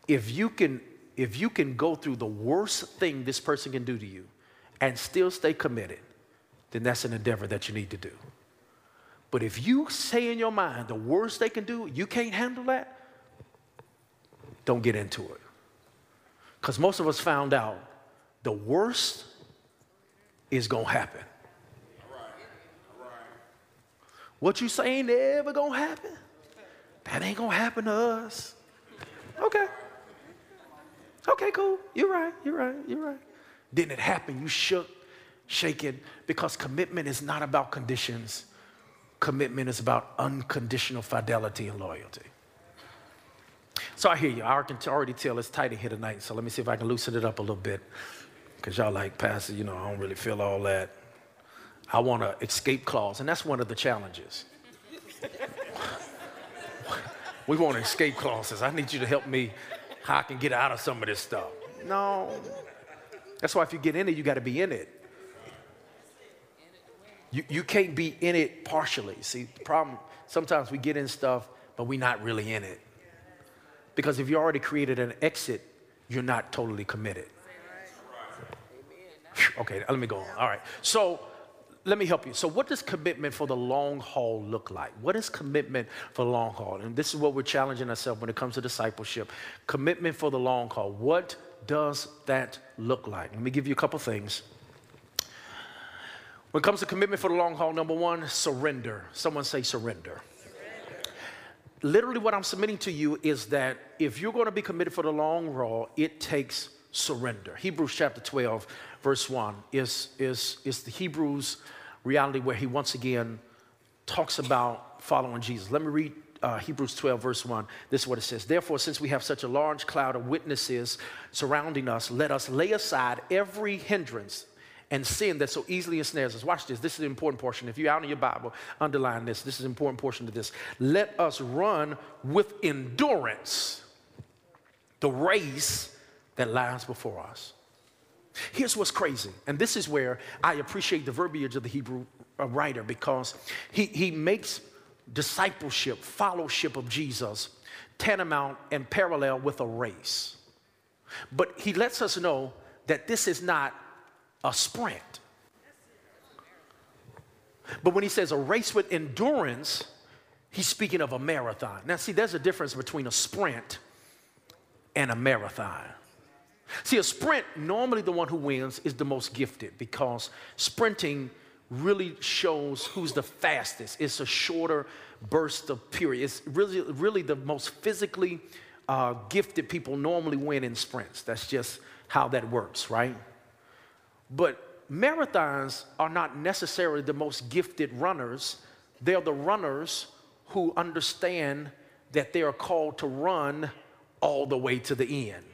If you can if you can go through the worst thing this person can do to you and still stay committed, then that's an endeavor that you need to do. But if you say in your mind the worst they can do, you can't handle that, don't get into it. Because most of us found out the worst is going to happen. What you say ain't ever going to happen? That ain't going to happen to us. Okay. Okay, cool. You're right. You're right. You're right. Didn't it happen? You shook, shaken, because commitment is not about conditions. Commitment is about unconditional fidelity and loyalty. So I hear you. I can already tell it's tight in here tonight. So let me see if I can loosen it up a little bit. Because y'all like, Pastor, you know, I don't really feel all that. I want an escape clause. And that's one of the challenges. <laughs> we want escape clauses. I need you to help me how I can get out of some of this stuff. No. That's why if you get in it, you got to be in it. You, you can't be in it partially. See, the problem, sometimes we get in stuff, but we're not really in it. Because if you already created an exit, you're not totally committed. Okay, let me go on. All right. So let me help you. So, what does commitment for the long haul look like? What is commitment for the long haul? And this is what we're challenging ourselves when it comes to discipleship. Commitment for the long haul. What does that look like? Let me give you a couple things. When it comes to commitment for the long haul, number one, surrender. Someone say surrender. Literally, what I'm submitting to you is that if you're going to be committed for the long haul, it takes surrender. Hebrews chapter 12, verse 1 is, is, is the Hebrews reality where he once again talks about following Jesus. Let me read uh, Hebrews 12, verse 1. This is what it says. Therefore, since we have such a large cloud of witnesses surrounding us, let us lay aside every hindrance and sin that so easily ensnares us. Watch this. This is the important portion. If you're out in your Bible, underline this. This is an important portion of this. Let us run with endurance the race that lies before us. Here's what's crazy, and this is where I appreciate the verbiage of the Hebrew uh, writer because he, he makes discipleship, fellowship of Jesus tantamount and parallel with a race. But he lets us know that this is not a sprint. But when he says a race with endurance, he's speaking of a marathon. Now, see, there's a difference between a sprint and a marathon. See, a sprint, normally the one who wins is the most gifted because sprinting really shows who's the fastest. It's a shorter burst of period. It's really, really the most physically uh, gifted people normally win in sprints. That's just how that works, right? But marathons are not necessarily the most gifted runners. They're the runners who understand that they are called to run all the way to the end.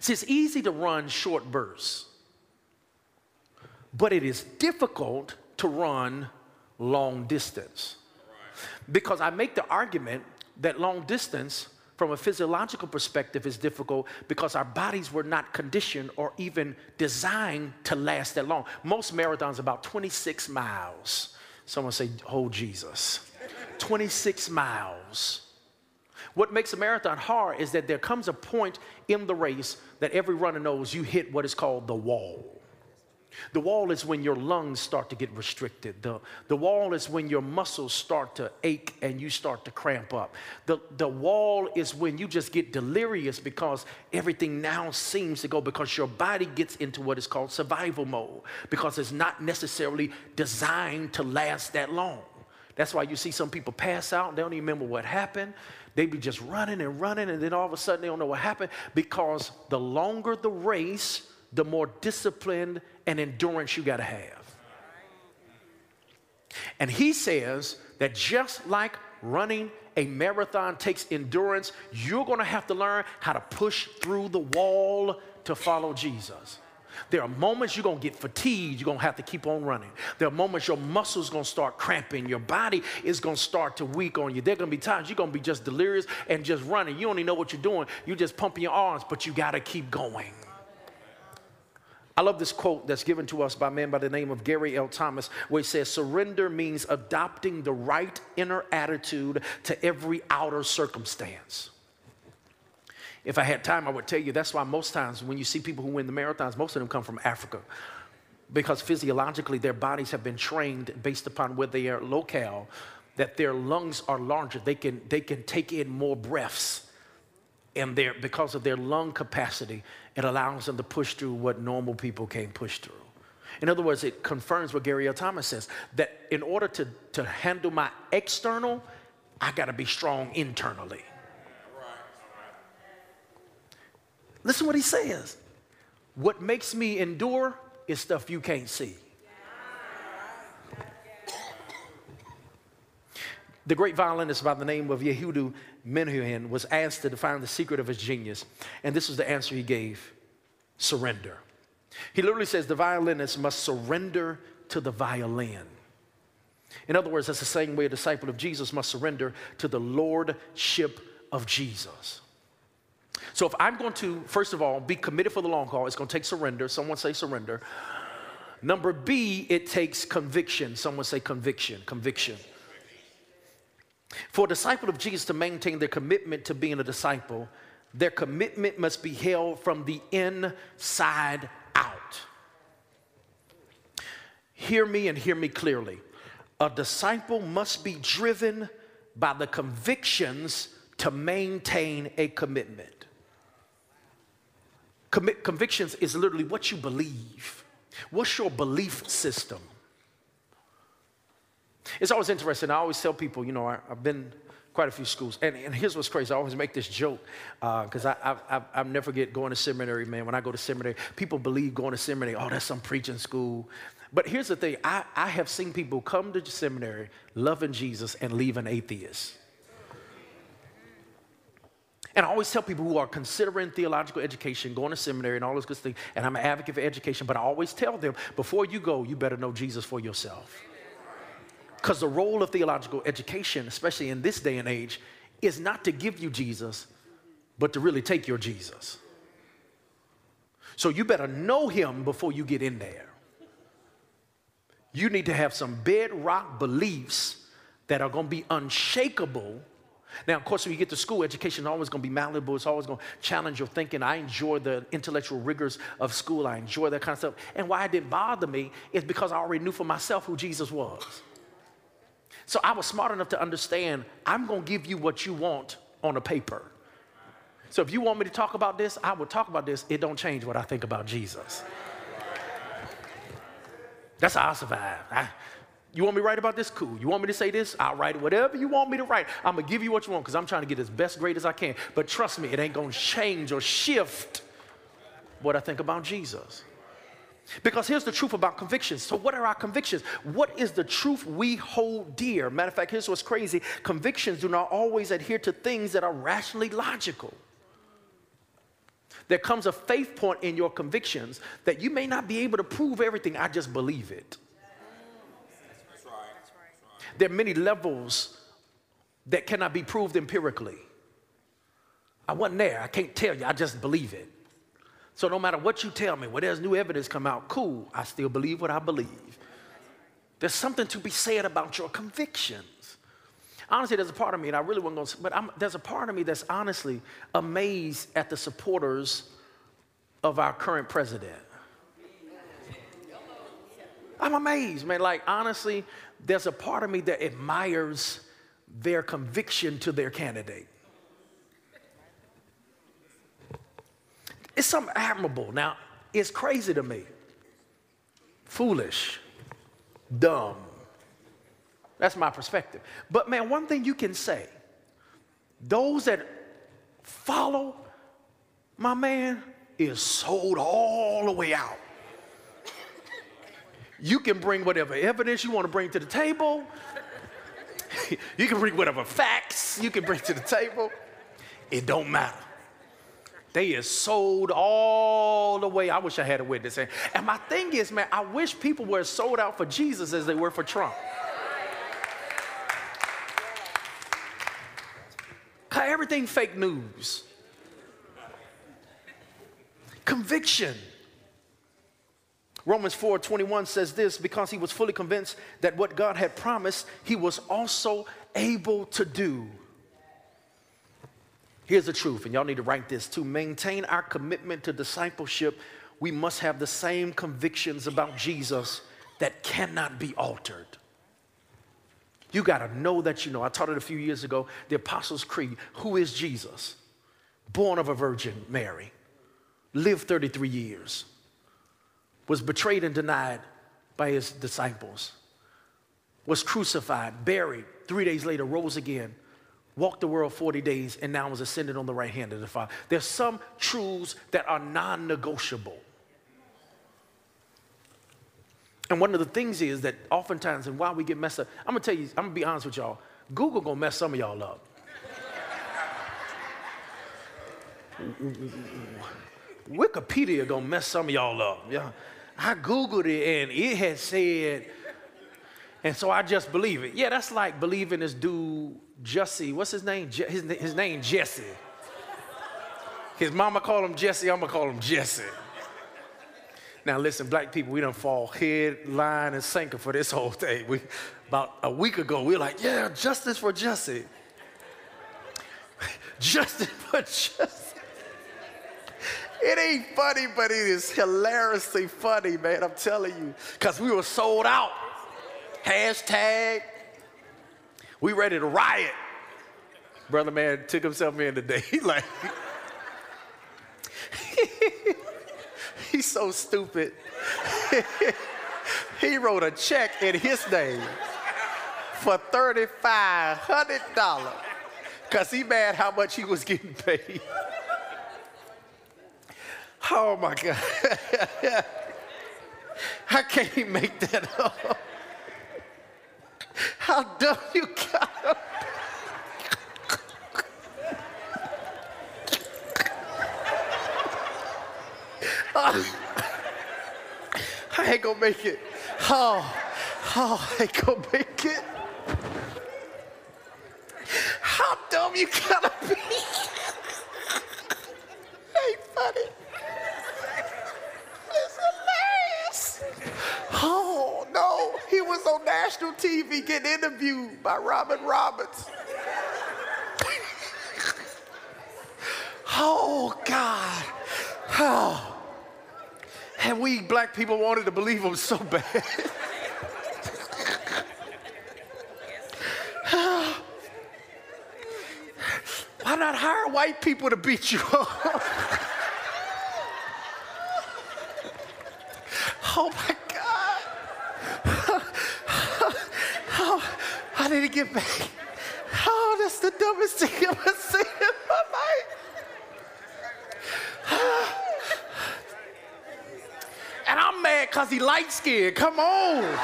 See, it's easy to run short bursts, but it is difficult to run long distance. Because I make the argument that long distance, from a physiological perspective, is difficult because our bodies were not conditioned or even designed to last that long. Most marathons about 26 miles. Someone say, "Oh Jesus." 26 miles. What makes a marathon hard is that there comes a point in the race that every runner knows you hit what is called the wall. The wall is when your lungs start to get restricted. The, the wall is when your muscles start to ache and you start to cramp up. The, the wall is when you just get delirious because everything now seems to go because your body gets into what is called survival mode because it's not necessarily designed to last that long. That's why you see some people pass out and they don't even remember what happened. They be just running and running, and then all of a sudden they don't know what happened because the longer the race, the more discipline and endurance you got to have. And he says that just like running a marathon takes endurance, you're going to have to learn how to push through the wall to follow Jesus. There are moments you're gonna get fatigued, you're gonna have to keep on running. There are moments your muscles gonna start cramping, your body is gonna start to weak on you. There are gonna be times you're gonna be just delirious and just running. You don't even know what you're doing, you're just pumping your arms, but you gotta keep going. I love this quote that's given to us by a man by the name of Gary L. Thomas, where he says, Surrender means adopting the right inner attitude to every outer circumstance. If I had time, I would tell you that's why most times when you see people who win the marathons, most of them come from Africa. Because physiologically, their bodies have been trained based upon where they are locale, that their lungs are larger. They can, they can take in more breaths. And their, because of their lung capacity, it allows them to push through what normal people can't push through. In other words, it confirms what Gary L. Thomas says that in order to, to handle my external, I got to be strong internally. Listen what he says. What makes me endure is stuff you can't see. The great violinist by the name of Yehudi Menuhin was asked to define the secret of his genius, and this was the answer he gave surrender. He literally says the violinist must surrender to the violin. In other words, that's the same way a disciple of Jesus must surrender to the lordship of Jesus. So if I'm going to, first of all, be committed for the long haul, it's going to take surrender. Someone say surrender. Number B, it takes conviction. Someone say conviction, conviction. For a disciple of Jesus to maintain their commitment to being a disciple, their commitment must be held from the inside out. Hear me and hear me clearly. A disciple must be driven by the convictions to maintain a commitment. Convictions is literally what you believe. What's your belief system? It's always interesting. I always tell people, you know, I, have been quite a few schools. And, and here's what's crazy. I always make this joke because uh, I, I, I, I never forget going to seminary, man. When I go to seminary, people believe going to seminary, oh, that's some preaching school. But here's the thing I, I have seen people come to seminary loving Jesus and leave an atheist. And I always tell people who are considering theological education, going to seminary, and all those good things, and I'm an advocate for education, but I always tell them before you go, you better know Jesus for yourself. Because the role of theological education, especially in this day and age, is not to give you Jesus, but to really take your Jesus. So you better know him before you get in there. You need to have some bedrock beliefs that are going to be unshakable. Now, of course, when you get to school, education is always going to be malleable. It's always going to challenge your thinking. I enjoy the intellectual rigors of school. I enjoy that kind of stuff. And why it didn't bother me is because I already knew for myself who Jesus was. So I was smart enough to understand I'm going to give you what you want on a paper. So if you want me to talk about this, I will talk about this. It don't change what I think about Jesus. That's how I survive. I, you want me to write about this? Cool. You want me to say this? I'll write it. Whatever you want me to write, I'm going to give you what you want because I'm trying to get as best grade as I can. But trust me, it ain't going to change or shift what I think about Jesus. Because here's the truth about convictions. So, what are our convictions? What is the truth we hold dear? Matter of fact, here's what's crazy convictions do not always adhere to things that are rationally logical. There comes a faith point in your convictions that you may not be able to prove everything, I just believe it. There are many levels that cannot be proved empirically. I wasn't there, I can't tell you, I just believe it. So no matter what you tell me, when there's new evidence come out, cool, I still believe what I believe. There's something to be said about your convictions. Honestly, there's a part of me, and I really want to go, but I'm, there's a part of me that's honestly amazed at the supporters of our current president. I'm amazed, man. Like, honestly, there's a part of me that admires their conviction to their candidate. It's something admirable. Now, it's crazy to me. Foolish, dumb. That's my perspective. But man, one thing you can say those that follow my man is sold all the way out. You can bring whatever evidence you want to bring to the table. <laughs> you can bring whatever facts you can bring to the table. It don't matter. They is sold all the way. I wish I had a witness. And my thing is, man, I wish people were as sold out for Jesus as they were for Trump. Everything fake news. Conviction. Romans 4 21 says this because he was fully convinced that what God had promised, he was also able to do. Here's the truth, and y'all need to write this. To maintain our commitment to discipleship, we must have the same convictions about Jesus that cannot be altered. You got to know that you know. I taught it a few years ago, the Apostles' Creed. Who is Jesus? Born of a Virgin Mary, lived 33 years, was betrayed and denied by his disciples, was crucified, buried, three days later, rose again walked the world 40 days, and now is ascended on the right hand of the Father. There's some truths that are non negotiable. And one of the things is that oftentimes, and why we get messed up, I'm gonna tell you, I'm gonna be honest with y'all, Google gonna mess some of y'all up. Wikipedia gonna mess some of y'all up. Yeah. I Googled it and it had said, and so I just believe it. Yeah, that's like believing this dude Jesse, what's his name? Je- his, his name Jesse. His mama called him Jesse, I'm gonna call him Jesse. Now listen, black people, we don't fall head, line, and sinker for this whole thing. We, about a week ago, we were like, yeah, justice for Jesse. Justin, but just. It ain't funny, but it is hilariously funny, man. I'm telling you. Because we were sold out. Hashtag. We ready to riot. Brother man took himself in today. <laughs> Like, <laughs> he's so stupid. <laughs> he wrote a check in his name for $3,500 because he mad how much he was getting paid. Oh my God. I can't make that up. How dumb you got I ain't gonna make it. Oh, oh, I ain't gonna make it. How dumb you gotta be. <laughs> ain't funny. It's hilarious. Oh no, he was on national TV getting interviewed by Robin Roberts. oh God. Oh. And we black people wanted to believe him so bad. Why not hire white people to beat you up? <laughs> oh my God. oh, I need to get back. Oh, that's the dumbest thing I've ever seen in my life. <sighs> And I'm mad because he light skinned. Come on.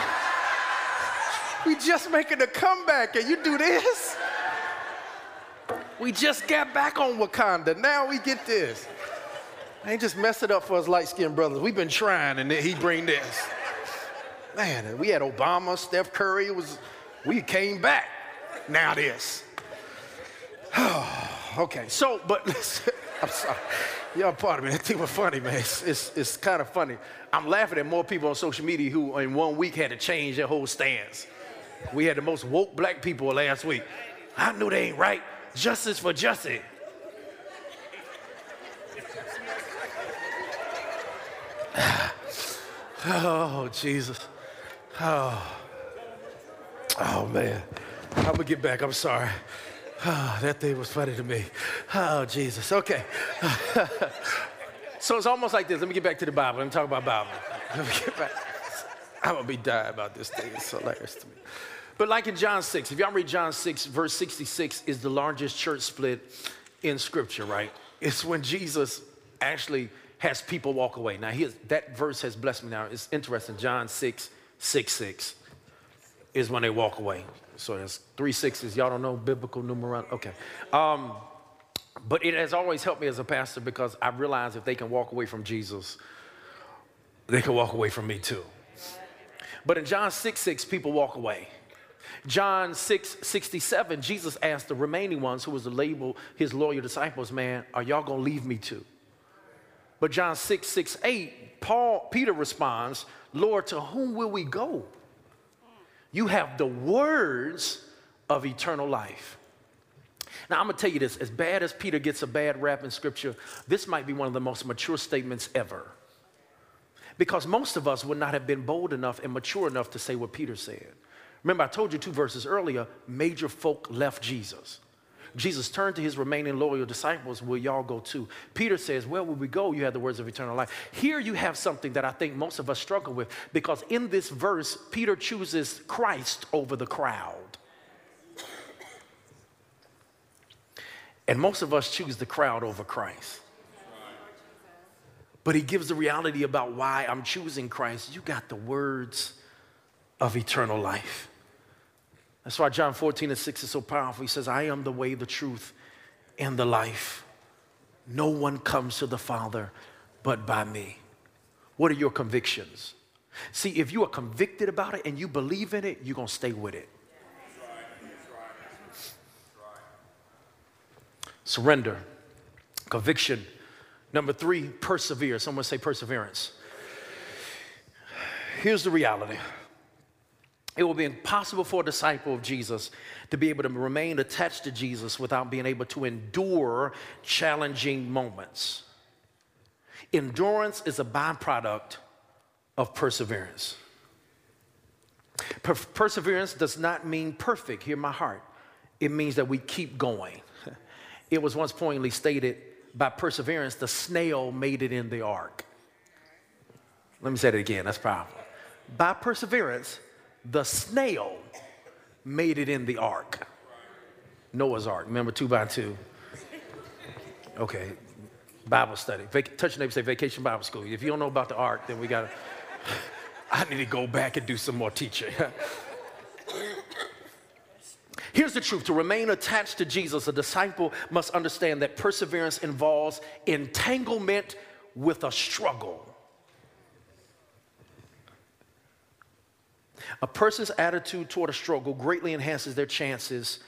We just making a comeback and you do this? We just got back on Wakanda. Now we get this. I ain't just mess it up for us light skinned brothers. We've been trying and then he bring this. Man, we had Obama, Steph Curry. It was, we came back. Now this. <sighs> okay, so, but <laughs> I'm sorry. Y'all part of me. <laughs> That thing was funny, man. It's, it's, it's kind of funny. I'm laughing at more people on social media who in one week had to change their whole stance. We had the most woke black people last week. I knew they ain't right. Justice for justice. <sighs> oh, Jesus. Oh. Oh, man. I'm going to get back. I'm sorry. Oh, <sighs> that thing was funny to me. Oh, Jesus. Okay. <laughs> so it's almost like this. Let me get back to the Bible. Let me talk about Bible. <laughs> Let me get back. I'm going to be dying about this thing. It's hilarious to me. But like in John 6, if y'all read John 6, verse 66 is the largest church split in Scripture, right? It's when Jesus actually has people walk away. Now, that verse has blessed me now. It's interesting. John 6, 6, 6 is when they walk away. So that's three sixes. Y'all don't know biblical numerology? Okay. Um, but it has always helped me as a pastor because I realize if they can walk away from Jesus, they can walk away from me too. But in John 6 6, people walk away. John 6 67, Jesus asked the remaining ones, who was the label, his loyal disciples, man, are y'all gonna leave me too? But John 6 6 8, Paul, Peter responds, Lord, to whom will we go? You have the words of eternal life. Now, I'm gonna tell you this as bad as Peter gets a bad rap in scripture, this might be one of the most mature statements ever. Because most of us would not have been bold enough and mature enough to say what Peter said. Remember, I told you two verses earlier major folk left Jesus. Jesus turned to his remaining loyal disciples, Will y'all go too? Peter says, Where will we go? You have the words of eternal life. Here you have something that I think most of us struggle with because in this verse, Peter chooses Christ over the crowd. And most of us choose the crowd over Christ. But he gives the reality about why I'm choosing Christ. You got the words of eternal life. That's why John 14 and 6 is so powerful. He says, I am the way, the truth, and the life. No one comes to the Father but by me. What are your convictions? See, if you are convicted about it and you believe in it, you're going to stay with it. Surrender, conviction. Number three, persevere. Someone say perseverance. Here's the reality it will be impossible for a disciple of Jesus to be able to remain attached to Jesus without being able to endure challenging moments. Endurance is a byproduct of perseverance. Per- perseverance does not mean perfect, hear my heart. It means that we keep going. <laughs> It was once pointedly stated by perseverance, the snail made it in the ark. Let me say that again, that's powerful. By perseverance, the snail made it in the ark. Noah's ark, remember two by two? Okay, Bible study. Vac- touch your neighbor, say vacation Bible school. If you don't know about the ark, then we got to, <laughs> I need to go back and do some more teaching. <laughs> Here's the truth to remain attached to Jesus, a disciple must understand that perseverance involves entanglement with a struggle. A person's attitude toward a struggle greatly enhances their chances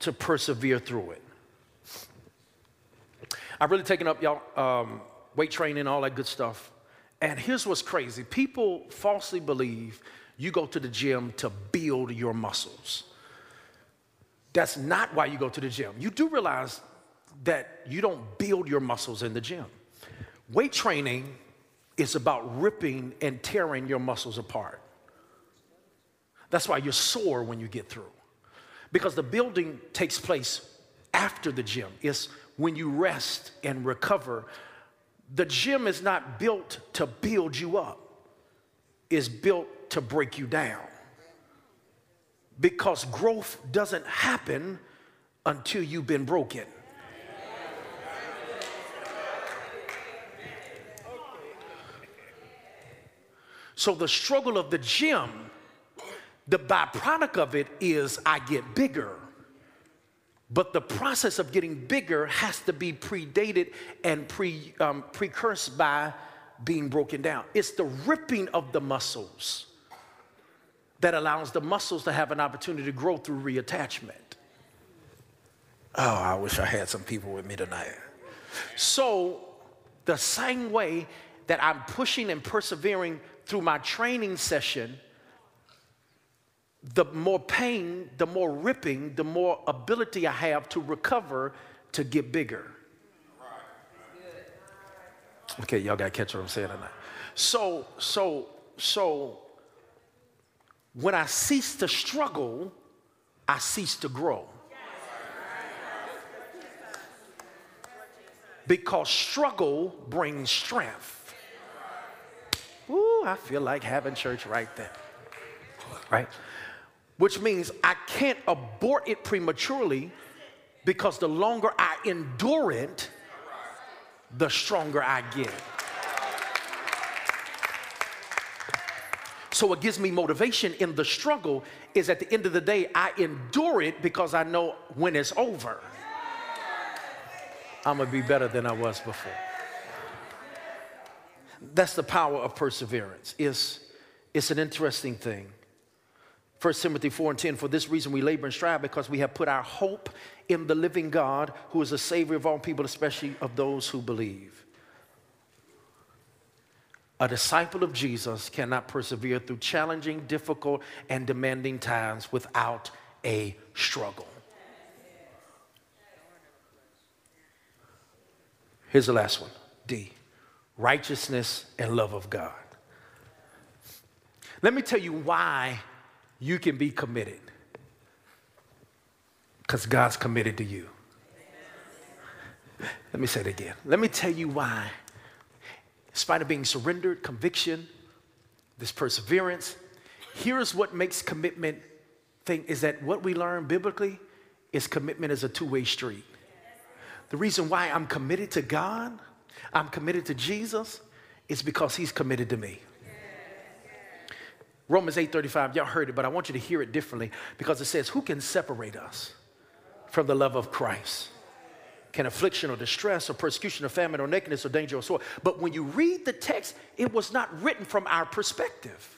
to persevere through it. I've really taken up y'all um, weight training, all that good stuff. And here's what's crazy people falsely believe you go to the gym to build your muscles. That's not why you go to the gym. You do realize that you don't build your muscles in the gym. Weight training is about ripping and tearing your muscles apart. That's why you're sore when you get through. Because the building takes place after the gym. It's when you rest and recover. The gym is not built to build you up, it's built to break you down. Because growth doesn't happen until you've been broken. So the struggle of the gym, the byproduct of it is I get bigger. But the process of getting bigger has to be predated and pre, um, precursed by being broken down. It's the ripping of the muscles that allows the muscles to have an opportunity to grow through reattachment. Oh, I wish I had some people with me tonight. So, the same way that I'm pushing and persevering through my training session, the more pain, the more ripping, the more ability I have to recover to get bigger. Okay, y'all gotta catch what I'm saying tonight. So, so, so, when I cease to struggle, I cease to grow. Because struggle brings strength. Ooh, I feel like having church right there. Right? Which means I can't abort it prematurely because the longer I endure it, the stronger I get. So, what gives me motivation in the struggle is at the end of the day, I endure it because I know when it's over, I'm gonna be better than I was before. That's the power of perseverance. It's, it's an interesting thing. 1 Timothy 4 and 10, for this reason we labor and strive because we have put our hope in the living God who is the Savior of all people, especially of those who believe. A disciple of Jesus cannot persevere through challenging, difficult, and demanding times without a struggle. Here's the last one D righteousness and love of God. Let me tell you why you can be committed. Because God's committed to you. Let me say it again. Let me tell you why. In spite of being surrendered, conviction, this perseverance, here's what makes commitment thing is that what we learn biblically is commitment is a two-way street. The reason why I'm committed to God, I'm committed to Jesus, is because he's committed to me. Romans 8:35, y'all heard it, but I want you to hear it differently because it says, Who can separate us from the love of Christ? Can affliction or distress or persecution or famine or nakedness or danger or sword? But when you read the text, it was not written from our perspective.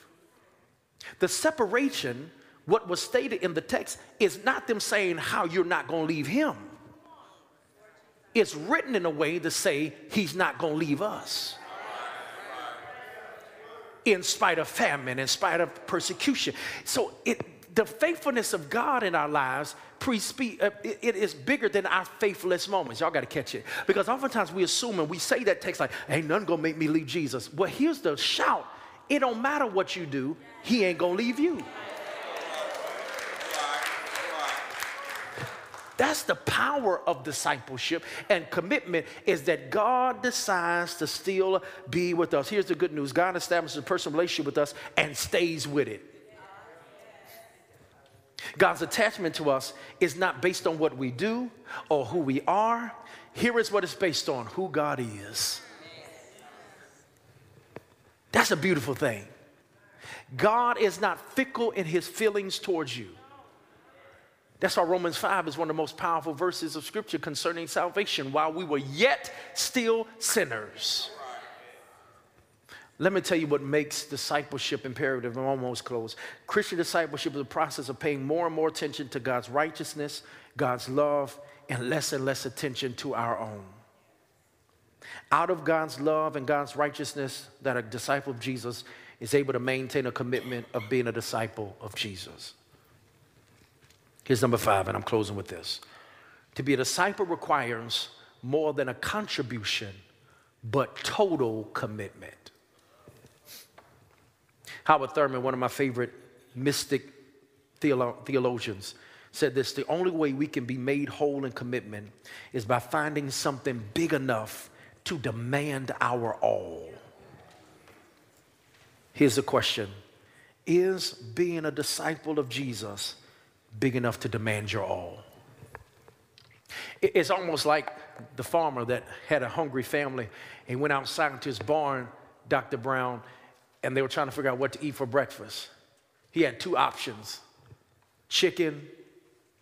The separation, what was stated in the text, is not them saying how you're not going to leave him. It's written in a way to say he's not going to leave us. In spite of famine, in spite of persecution. So it, the faithfulness of God in our lives uh, it, it is bigger than our faithless moments. Y'all got to catch it. Because oftentimes we assume and we say that text like, ain't nothing going to make me leave Jesus. Well, here's the shout. It don't matter what you do. He ain't going to leave you. That's the power of discipleship and commitment is that God decides to still be with us. Here's the good news God establishes a personal relationship with us and stays with it. God's attachment to us is not based on what we do or who we are. Here is what it's based on who God is. That's a beautiful thing. God is not fickle in his feelings towards you. That's why Romans 5 is one of the most powerful verses of scripture concerning salvation while we were yet still sinners. Let me tell you what makes discipleship imperative. I'm almost close. Christian discipleship is a process of paying more and more attention to God's righteousness, God's love, and less and less attention to our own. Out of God's love and God's righteousness, that a disciple of Jesus is able to maintain a commitment of being a disciple of Jesus. Here's number five, and I'm closing with this. To be a disciple requires more than a contribution, but total commitment. Howard Thurman, one of my favorite mystic theolo- theologians, said this the only way we can be made whole in commitment is by finding something big enough to demand our all. Here's the question Is being a disciple of Jesus big enough to demand your all. It's almost like the farmer that had a hungry family and went outside into his barn, Dr. Brown, and they were trying to figure out what to eat for breakfast. He had two options chicken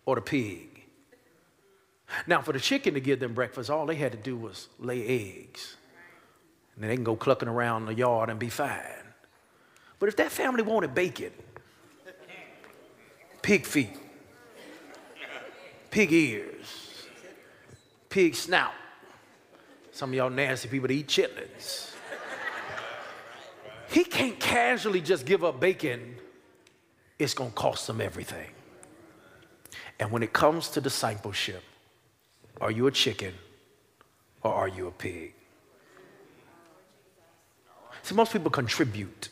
or the pig. Now, for the chicken to give them breakfast, all they had to do was lay eggs. And then they can go clucking around the yard and be fine. But if that family wanted bacon, pig feet, pig ears, pig snout. Some of y'all nasty people that eat chitlins. He can't casually just give up bacon. It's to cost him everything. And when it comes to discipleship, are you a chicken or are you a pig? See, most people contribute.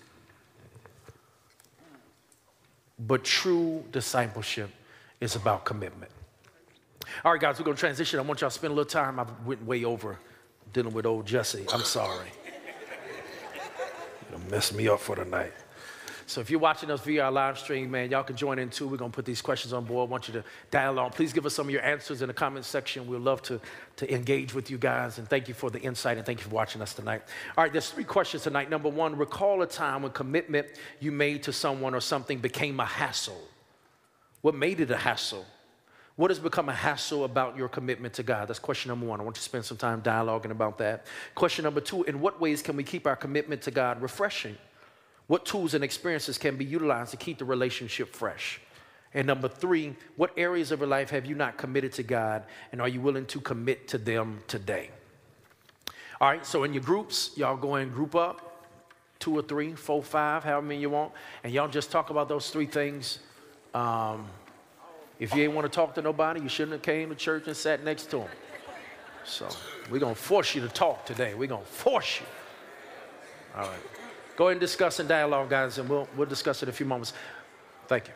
But true discipleship is about commitment. All right, guys, we're going to transition. I want y'all to spend a little time. I went way over dealing with old Jesse. I'm sorry. You're going to mess me up for the night. So if you're watching us via our live stream, man, y'all can join in too. We're going to put these questions on board. I want you to dialogue. Please give us some of your answers in the comment section. We'd love to, to engage with you guys. And thank you for the insight and thank you for watching us tonight. All right, there's three questions tonight. Number one, recall a time when commitment you made to someone or something became a hassle. What made it a hassle? What has become a hassle about your commitment to God? That's question number one. I want you to spend some time dialoguing about that. Question number two, in what ways can we keep our commitment to God refreshing? What tools and experiences can be utilized to keep the relationship fresh? And number three, what areas of your life have you not committed to God and are you willing to commit to them today? All right, so in your groups, y'all go and group up two or three, four, five, however many you want, and y'all just talk about those three things. Um, if you ain't want to talk to nobody, you shouldn't have came to church and sat next to them. So we're going to force you to talk today. We're going to force you. All right. Go ahead and discuss and dialogue, guys, and we'll, we'll discuss it in a few moments. Thank you.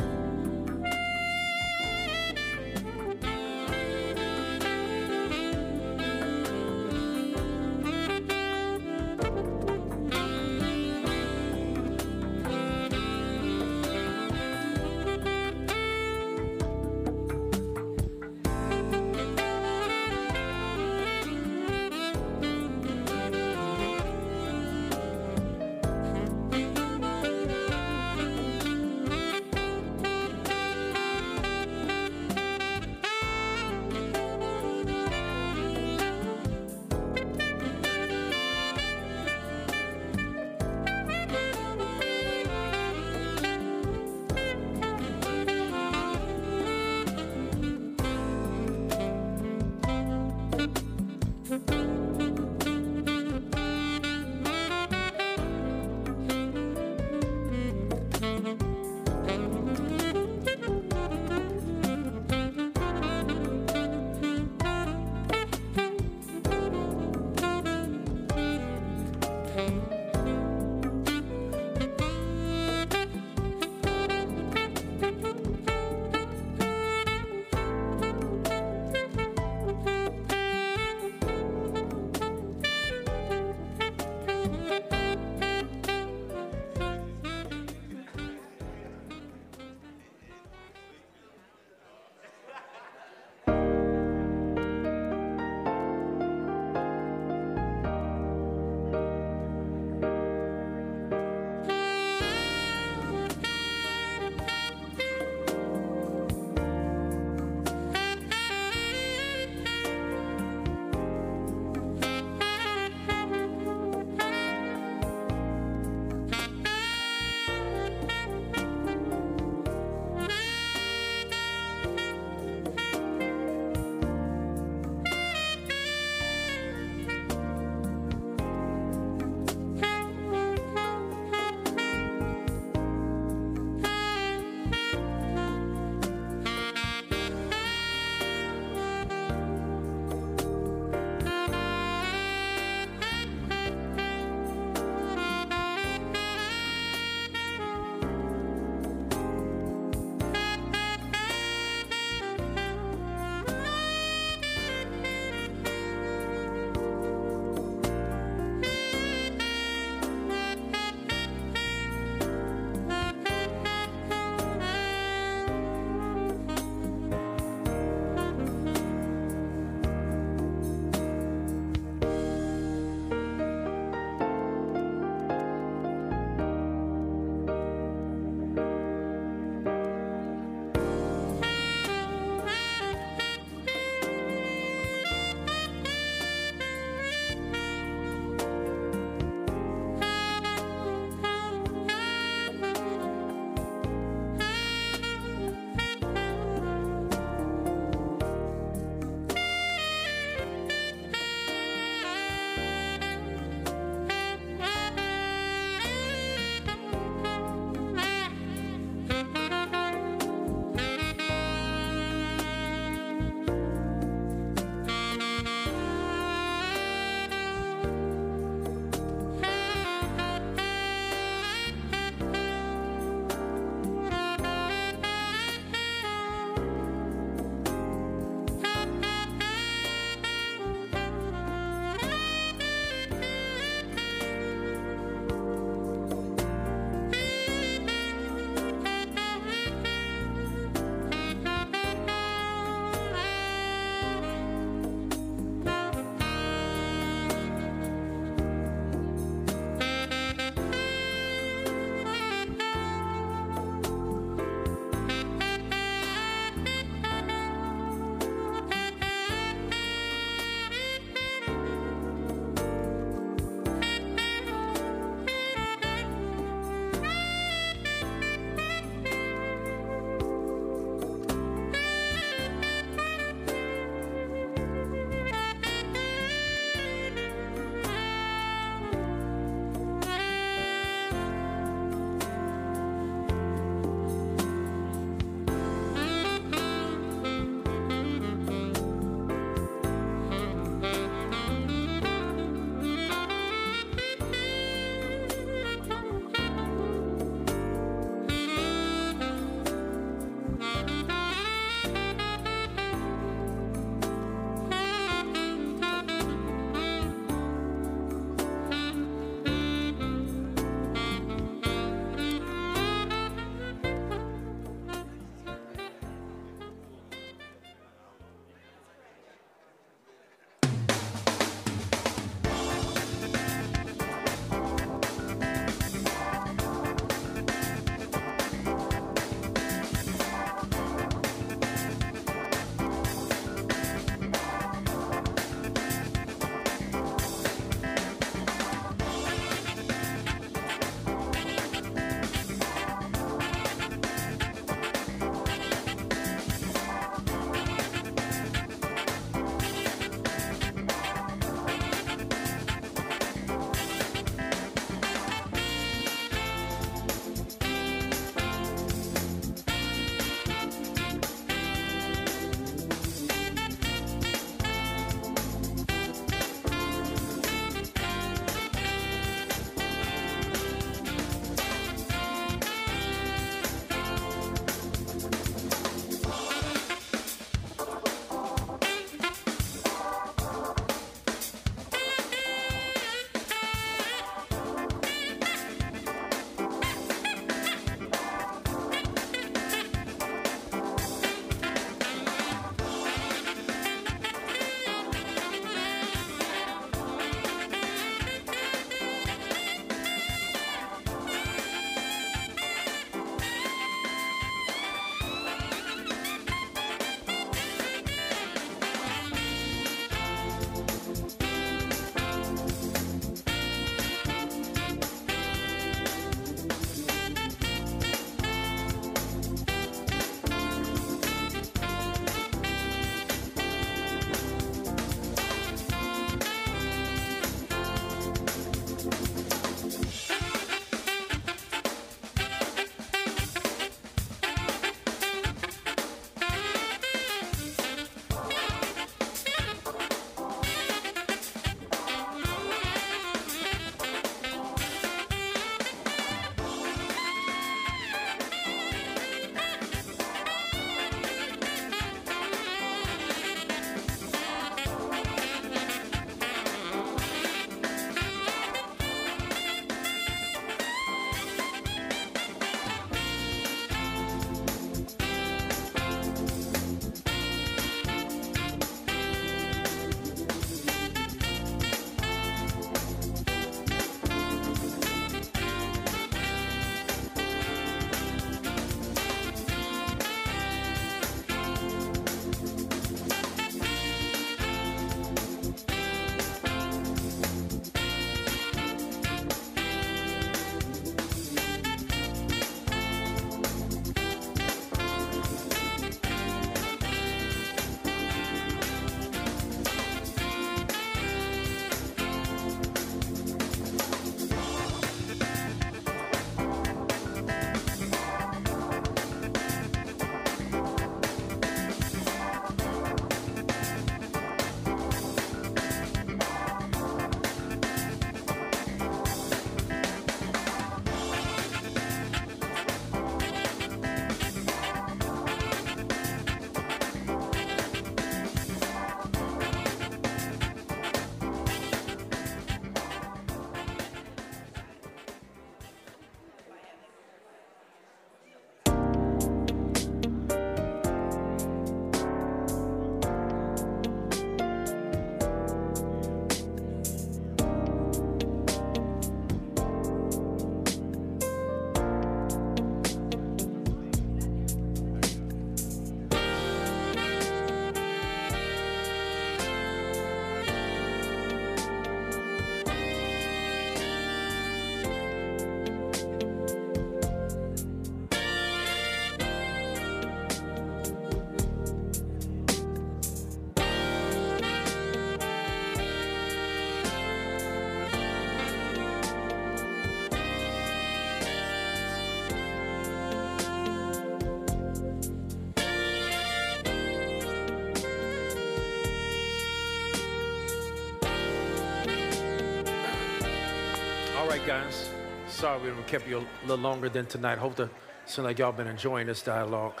All right, guys. Sorry we kept you a little longer than tonight. Hope to seem like y'all been enjoying this dialogue.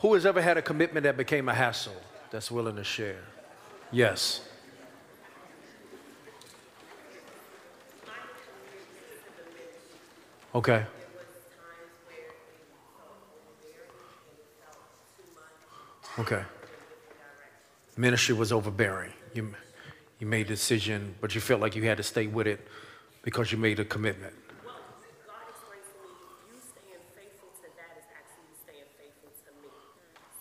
Who has ever had a commitment that became a hassle that's willing to share? Yes. Okay. Okay. Ministry was overbearing. You, you made a decision, but you felt like you had to stay with it because you made a commitment. Well, God explains to me, you staying faithful to that is actually staying faithful to me.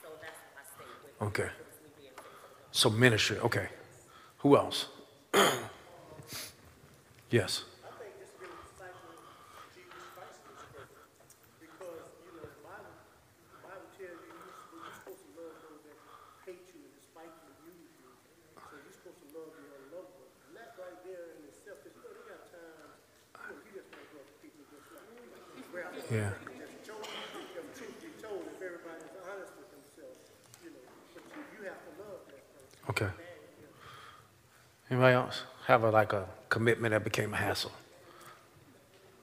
So that's why I stay with it. Okay. It's me being faithful. So ministry, okay. Who else? <clears throat> yes. I think just being a disciple of Jesus Christ is perfect. Because, you know, the Bible, the Bible tells you you're supposed to love those that hate you and despite you and use you. So you're supposed to love your loved ones. And that right there in itself, because, you know, they got times, you know, you just want to love people just like, like rare. Yeah. Just told, the truth be told, if everybody's honest with themselves, you know, but you, you have to love that person. Okay. Anybody else have a, like a commitment that became a hassle?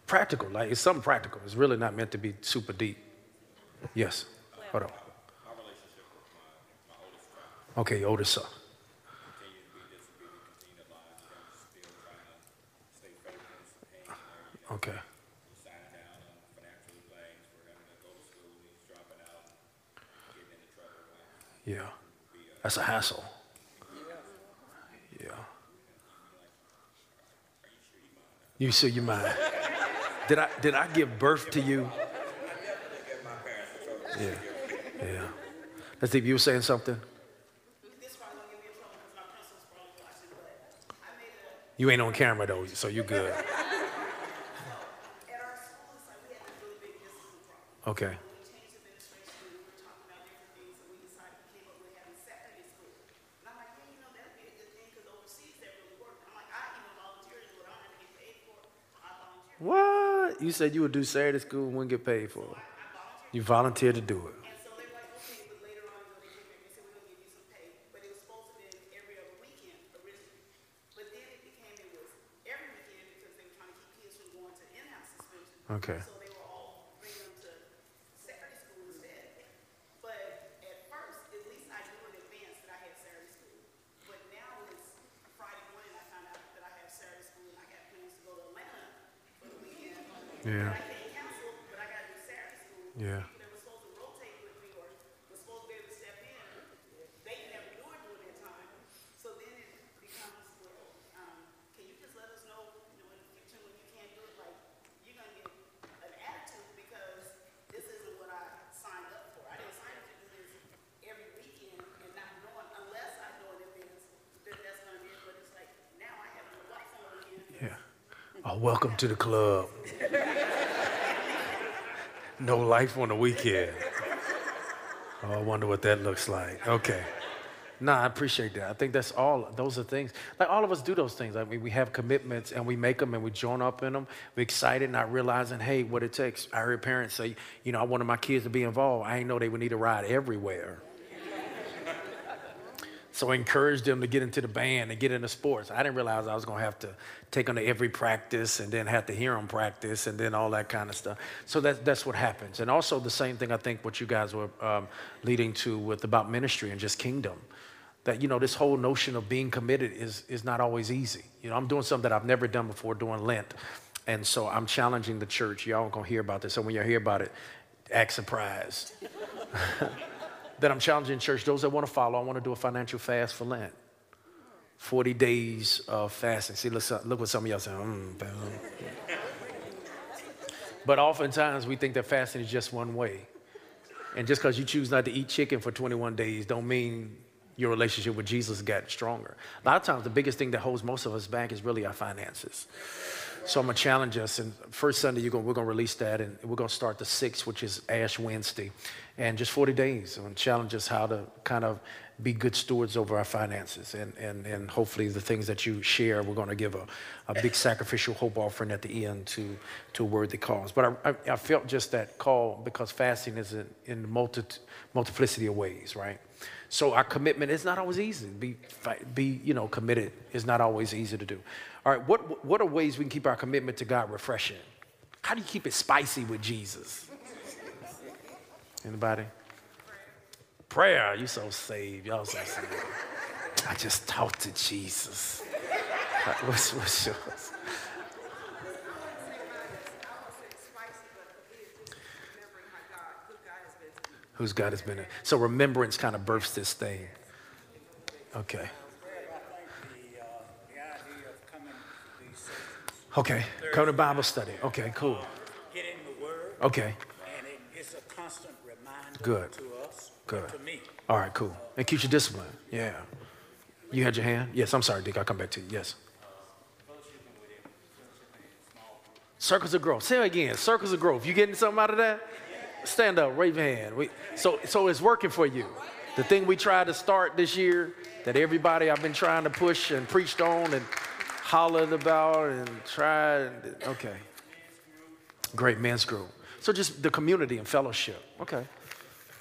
Practical, like it's something practical. It's really not meant to be super deep. Yes. Hold on. Okay, your oldest son. Okay. Yeah. That's a hassle. Yeah. You say you mind. Did I did I give birth to you? Yeah. Yeah. Let's if you were saying something. You ain't on camera though, so you're good. Okay. What? You said you would do Saturday school and wouldn't get paid for it. You volunteered to do it. And so they were like, okay, Yeah. Yeah. Yeah. Oh, welcome to the club. <laughs> no life on the weekend. Oh, I wonder what that looks like. Okay. No, I appreciate that. I think that's all. Those are things. Like all of us do those things. I mean, we have commitments and we make them and we join up in them. We're excited, not realizing, hey, what it takes. I heard parents say, you know, I wanted my kids to be involved. I didn't know they would need a ride everywhere. So I encouraged them to get into the band and get into sports. I didn't realize I was going to have to take them to every practice and then have to hear them practice and then all that kind of stuff. So that, that's what happens. And also the same thing I think what you guys were um, leading to with about ministry and just kingdom. That, you know, this whole notion of being committed is, is not always easy. You know, I'm doing something that I've never done before, doing Lent. And so I'm challenging the church. Y'all going to hear about this. So when you hear about it, act surprised. <laughs> that I'm challenging church, those that want to follow, I want to do a financial fast for Lent. 40 days of fasting. See, look, look what some of y'all say. Mm, but oftentimes we think that fasting is just one way. And just because you choose not to eat chicken for 21 days don't mean your relationship with Jesus got stronger. A lot of times the biggest thing that holds most of us back is really our finances. So I'm gonna challenge us. And first Sunday, you're gonna, we're gonna release that, and we're gonna start the sixth, which is Ash Wednesday. and just 40 days and challenge us how to kind of be good stewards over our finances. And, and, and hopefully, the things that you share, we're going to give a, a big sacrificial hope offering at the end to, to a worthy cause. But I, I, I felt just that call because fasting is in, in multi, multiplicity of ways, right? So our commitment is not always easy. Be, be you know, committed is not always easy to do. All right, what, what are ways we can keep our commitment to God refreshing? How do you keep it spicy with Jesus? Anybody? Prayer. You so saved. Y'all so saved. I just talked to Jesus. <laughs> What's, what's yours? Whose God has been. So remembrance kind of births this thing. Okay. Okay. Come to Bible study. Okay, cool. Get in the Word, Okay. and it, it's a constant reminder Good. to us, Good. to me. All right, cool. And keeps you disciplined. Yeah. You had your hand? Yes, I'm sorry, Dick. I'll come back to you. Yes. Circles of growth. Say it again. Circles of growth. You getting something out of that? Stand up, raise your hand. We, so, so it's working for you. The thing we tried to start this year, that everybody I've been trying to push and preached on and hollered about and tried. Okay. Great men's group. So just the community and fellowship. Okay.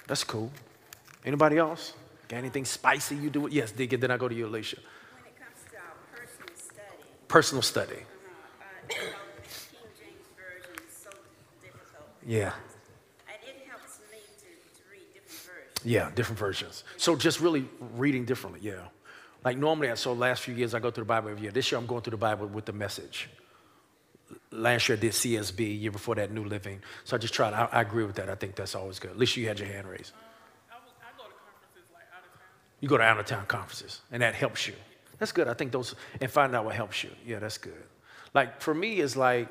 That's cool. Anybody else? Got anything spicy you do? Yes, and then I go to you, Alicia. When it comes to our personal study, Personal study. uh, you know, King James Version is so difficult. Yeah. And it helps me to, to read different versions. Yeah, different versions. So just really reading differently, yeah. Like normally, I so last few years I go through the Bible every year. This year I'm going through the Bible with the message. Last year I did CSB, year before that New Living. So I just tried, I, I agree with that. I think that's always good. At least you had your hand raised. You go to out of town conferences, and that helps you. That's good. I think those, and find out what helps you. Yeah, that's good. Like for me, it's like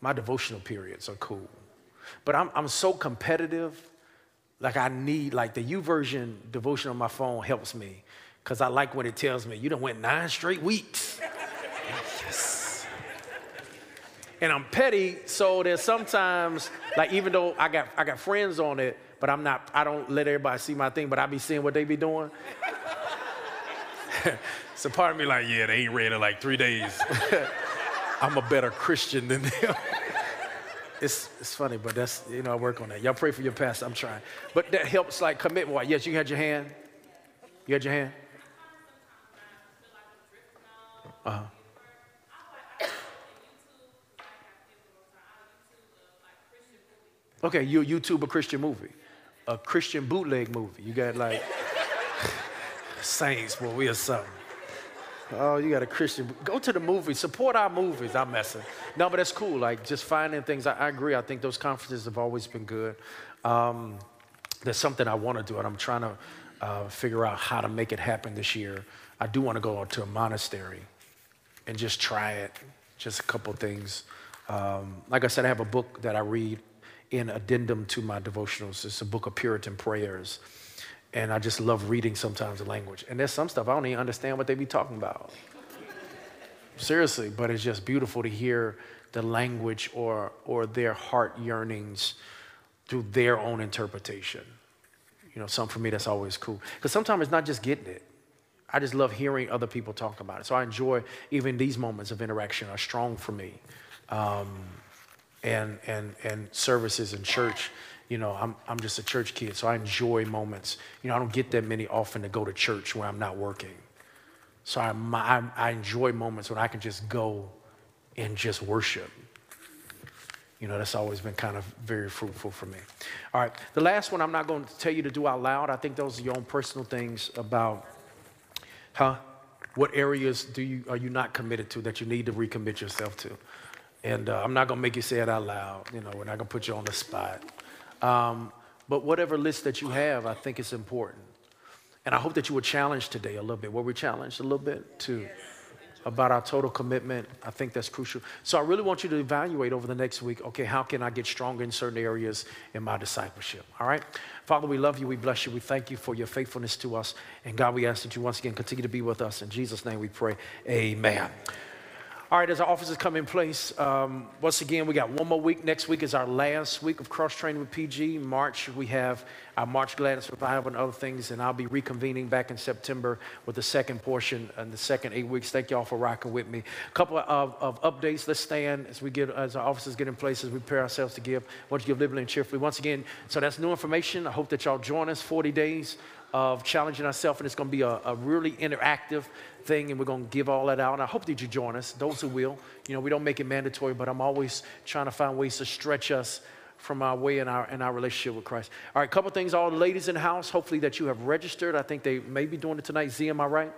my devotional periods are cool. But I'm, I'm so competitive, like I need, like the YouVersion devotion on my phone helps me. Because I like when it tells me, you done went nine straight weeks. yes. And I'm petty, so there's sometimes, like even though I got I got friends on it, but I'm not, I don't let everybody see my thing, but I be seeing what they be doing. <laughs> so part of me like, yeah, they ain't read it like three days. <laughs> I'm a better Christian than them. <laughs> it's, it's funny, but that's, you know, I work on that. Y'all pray for your pastor, I'm trying. But that helps like commit more. Yes, you had your hand? You had your hand? Uh-huh. Okay, you YouTube a Christian movie, a Christian bootleg movie. You got like saints, boy, we are something. Oh, you got a Christian. Go to the movies. Support our movies. I'm messing. No, but that's cool. Like just finding things. I, I agree. I think those conferences have always been good. Um, there's something I want to do, and I'm trying to uh, figure out how to make it happen this year. I do want to go to a monastery and just try it. Just a couple things. Um, like I said, I have a book that I read in addendum to my devotionals. It's a book of Puritan prayers. And I just love reading sometimes the language. And there's some stuff I don't even understand what they be talking about. <laughs> Seriously, but it's just beautiful to hear the language or, or their heart yearnings through their own interpretation. You know, something for me that's always cool. Because sometimes it's not just getting it. I just love hearing other people talk about it. So I enjoy even these moments of interaction are strong for me. Um, and, and, and services in church, you know, I'm, I'm just a church kid, so I enjoy moments. You know, I don't get that many often to go to church when I'm not working. So I, I, I enjoy moments when I can just go and just worship. You know, that's always been kind of very fruitful for me. All right, the last one I'm not going to tell you to do out loud. I think those are your own personal things about, huh? What areas do you are you not committed to that you need to recommit yourself to? And uh, I'm not going to make you say it out loud. You know, we're not going to put you on the spot. Um, but whatever list that you have, I think it's important. And I hope that you were challenged today a little bit. Were we challenged a little bit too? About our total commitment. I think that's crucial. So I really want you to evaluate over the next week okay, how can I get stronger in certain areas in my discipleship? All right? Father, we love you. We bless you. We thank you for your faithfulness to us. And God, we ask that you once again continue to be with us. In Jesus' name we pray. Amen. All right, as our offices come in place, um, once again, we got one more week. Next week is our last week of cross training with PG. March, we have our March Gladness Revival and other things, and I'll be reconvening back in September with the second portion and the second eight weeks. Thank you all for rocking with me. A couple of, of updates. Let's stand as we get as our offices get in place as we prepare ourselves to give. Want you to give liberally and cheerfully. Once again, so that's new information. I hope that y'all join us 40 days of challenging ourselves, and it's going to be a, a really interactive thing, and we're going to give all that out. And I hope that you join us, those who will. You know, we don't make it mandatory, but I'm always trying to find ways to stretch us from our way in our in our relationship with Christ. All right, couple things. All the ladies in the house, hopefully that you have registered. I think they may be doing it tonight. Z, am I right?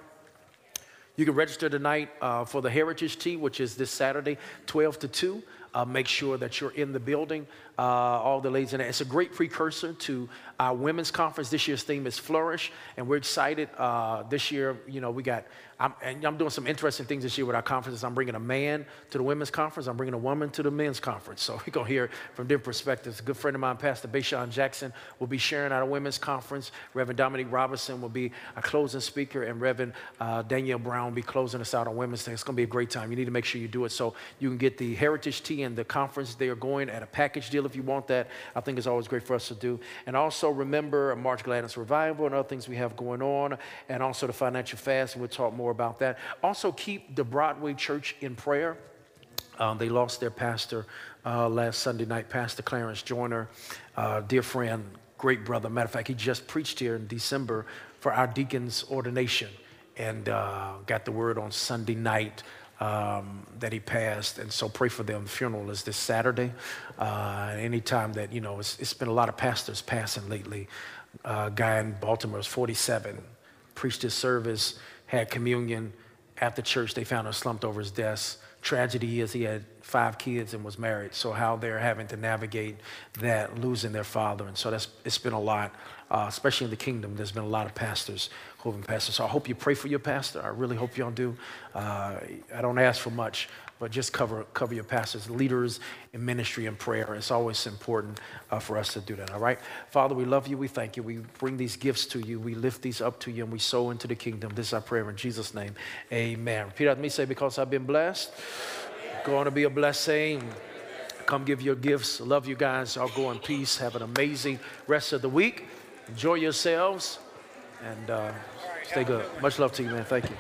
You can register tonight uh, for the Heritage Tea, which is this Saturday, 12 to 2. Uh, make sure that you're in the building. Uh, all the ladies in there. It's a great precursor to our women's conference. This year's theme is Flourish, and we're excited. Uh, this year, you know, we got, I'm, and I'm doing some interesting things this year with our conferences. I'm bringing a man to the women's conference, I'm bringing a woman to the men's conference. <laughs> So we're going to hear from different perspectives. A good friend of mine, Pastor Bashan Jackson, will be sharing at a women's conference. Reverend Dominique Robinson will be a closing speaker, and Reverend uh, Danielle Brown will be closing us out on Women's Day. It's going to be a great time. You need to make sure you do it so you can get the Heritage Tea and the conference. They are going at a package deal if you want that. I think it's always great for us to do. And also remember March Gladness Revival and other things we have going on, and also the financial fast, and we'll talk more about that. Also, keep the Broadway Church in prayer. Um, they lost their pastor uh, last Sunday night, Pastor Clarence Joyner, uh, dear friend, great brother. Matter of fact, he just preached here in December for our deacon's ordination and uh, got the word on Sunday night um, that he passed. And so pray for them. The funeral is this Saturday. Uh, anytime that, you know, it's, it's been a lot of pastors passing lately. Uh, guy in Baltimore is 47, preached his service, had communion. After church, they found him slumped over his desk. Tragedy is he had five kids and was married. So how they're having to navigate that, losing their father. And so that's, it's been a lot, uh, especially in the kingdom. There's been a lot of pastors who have been pastors. So I hope you pray for your pastor. I really hope y'all do. Uh, I don't ask for much, but just cover, cover your pastors, leaders in ministry and prayer. It's always important uh, for us to do that, all right? Father, we love you. We thank you. We bring these gifts to you. We lift these up to you, and we sow into the kingdom. This is our prayer in Jesus' name. Amen. Repeat after me. Say, because I've been blessed, going to be a blessing. Come give your gifts. Love you guys. I'll go in peace. Have an amazing rest of the week. Enjoy yourselves and uh, stay good. Much love to you, man. Thank you.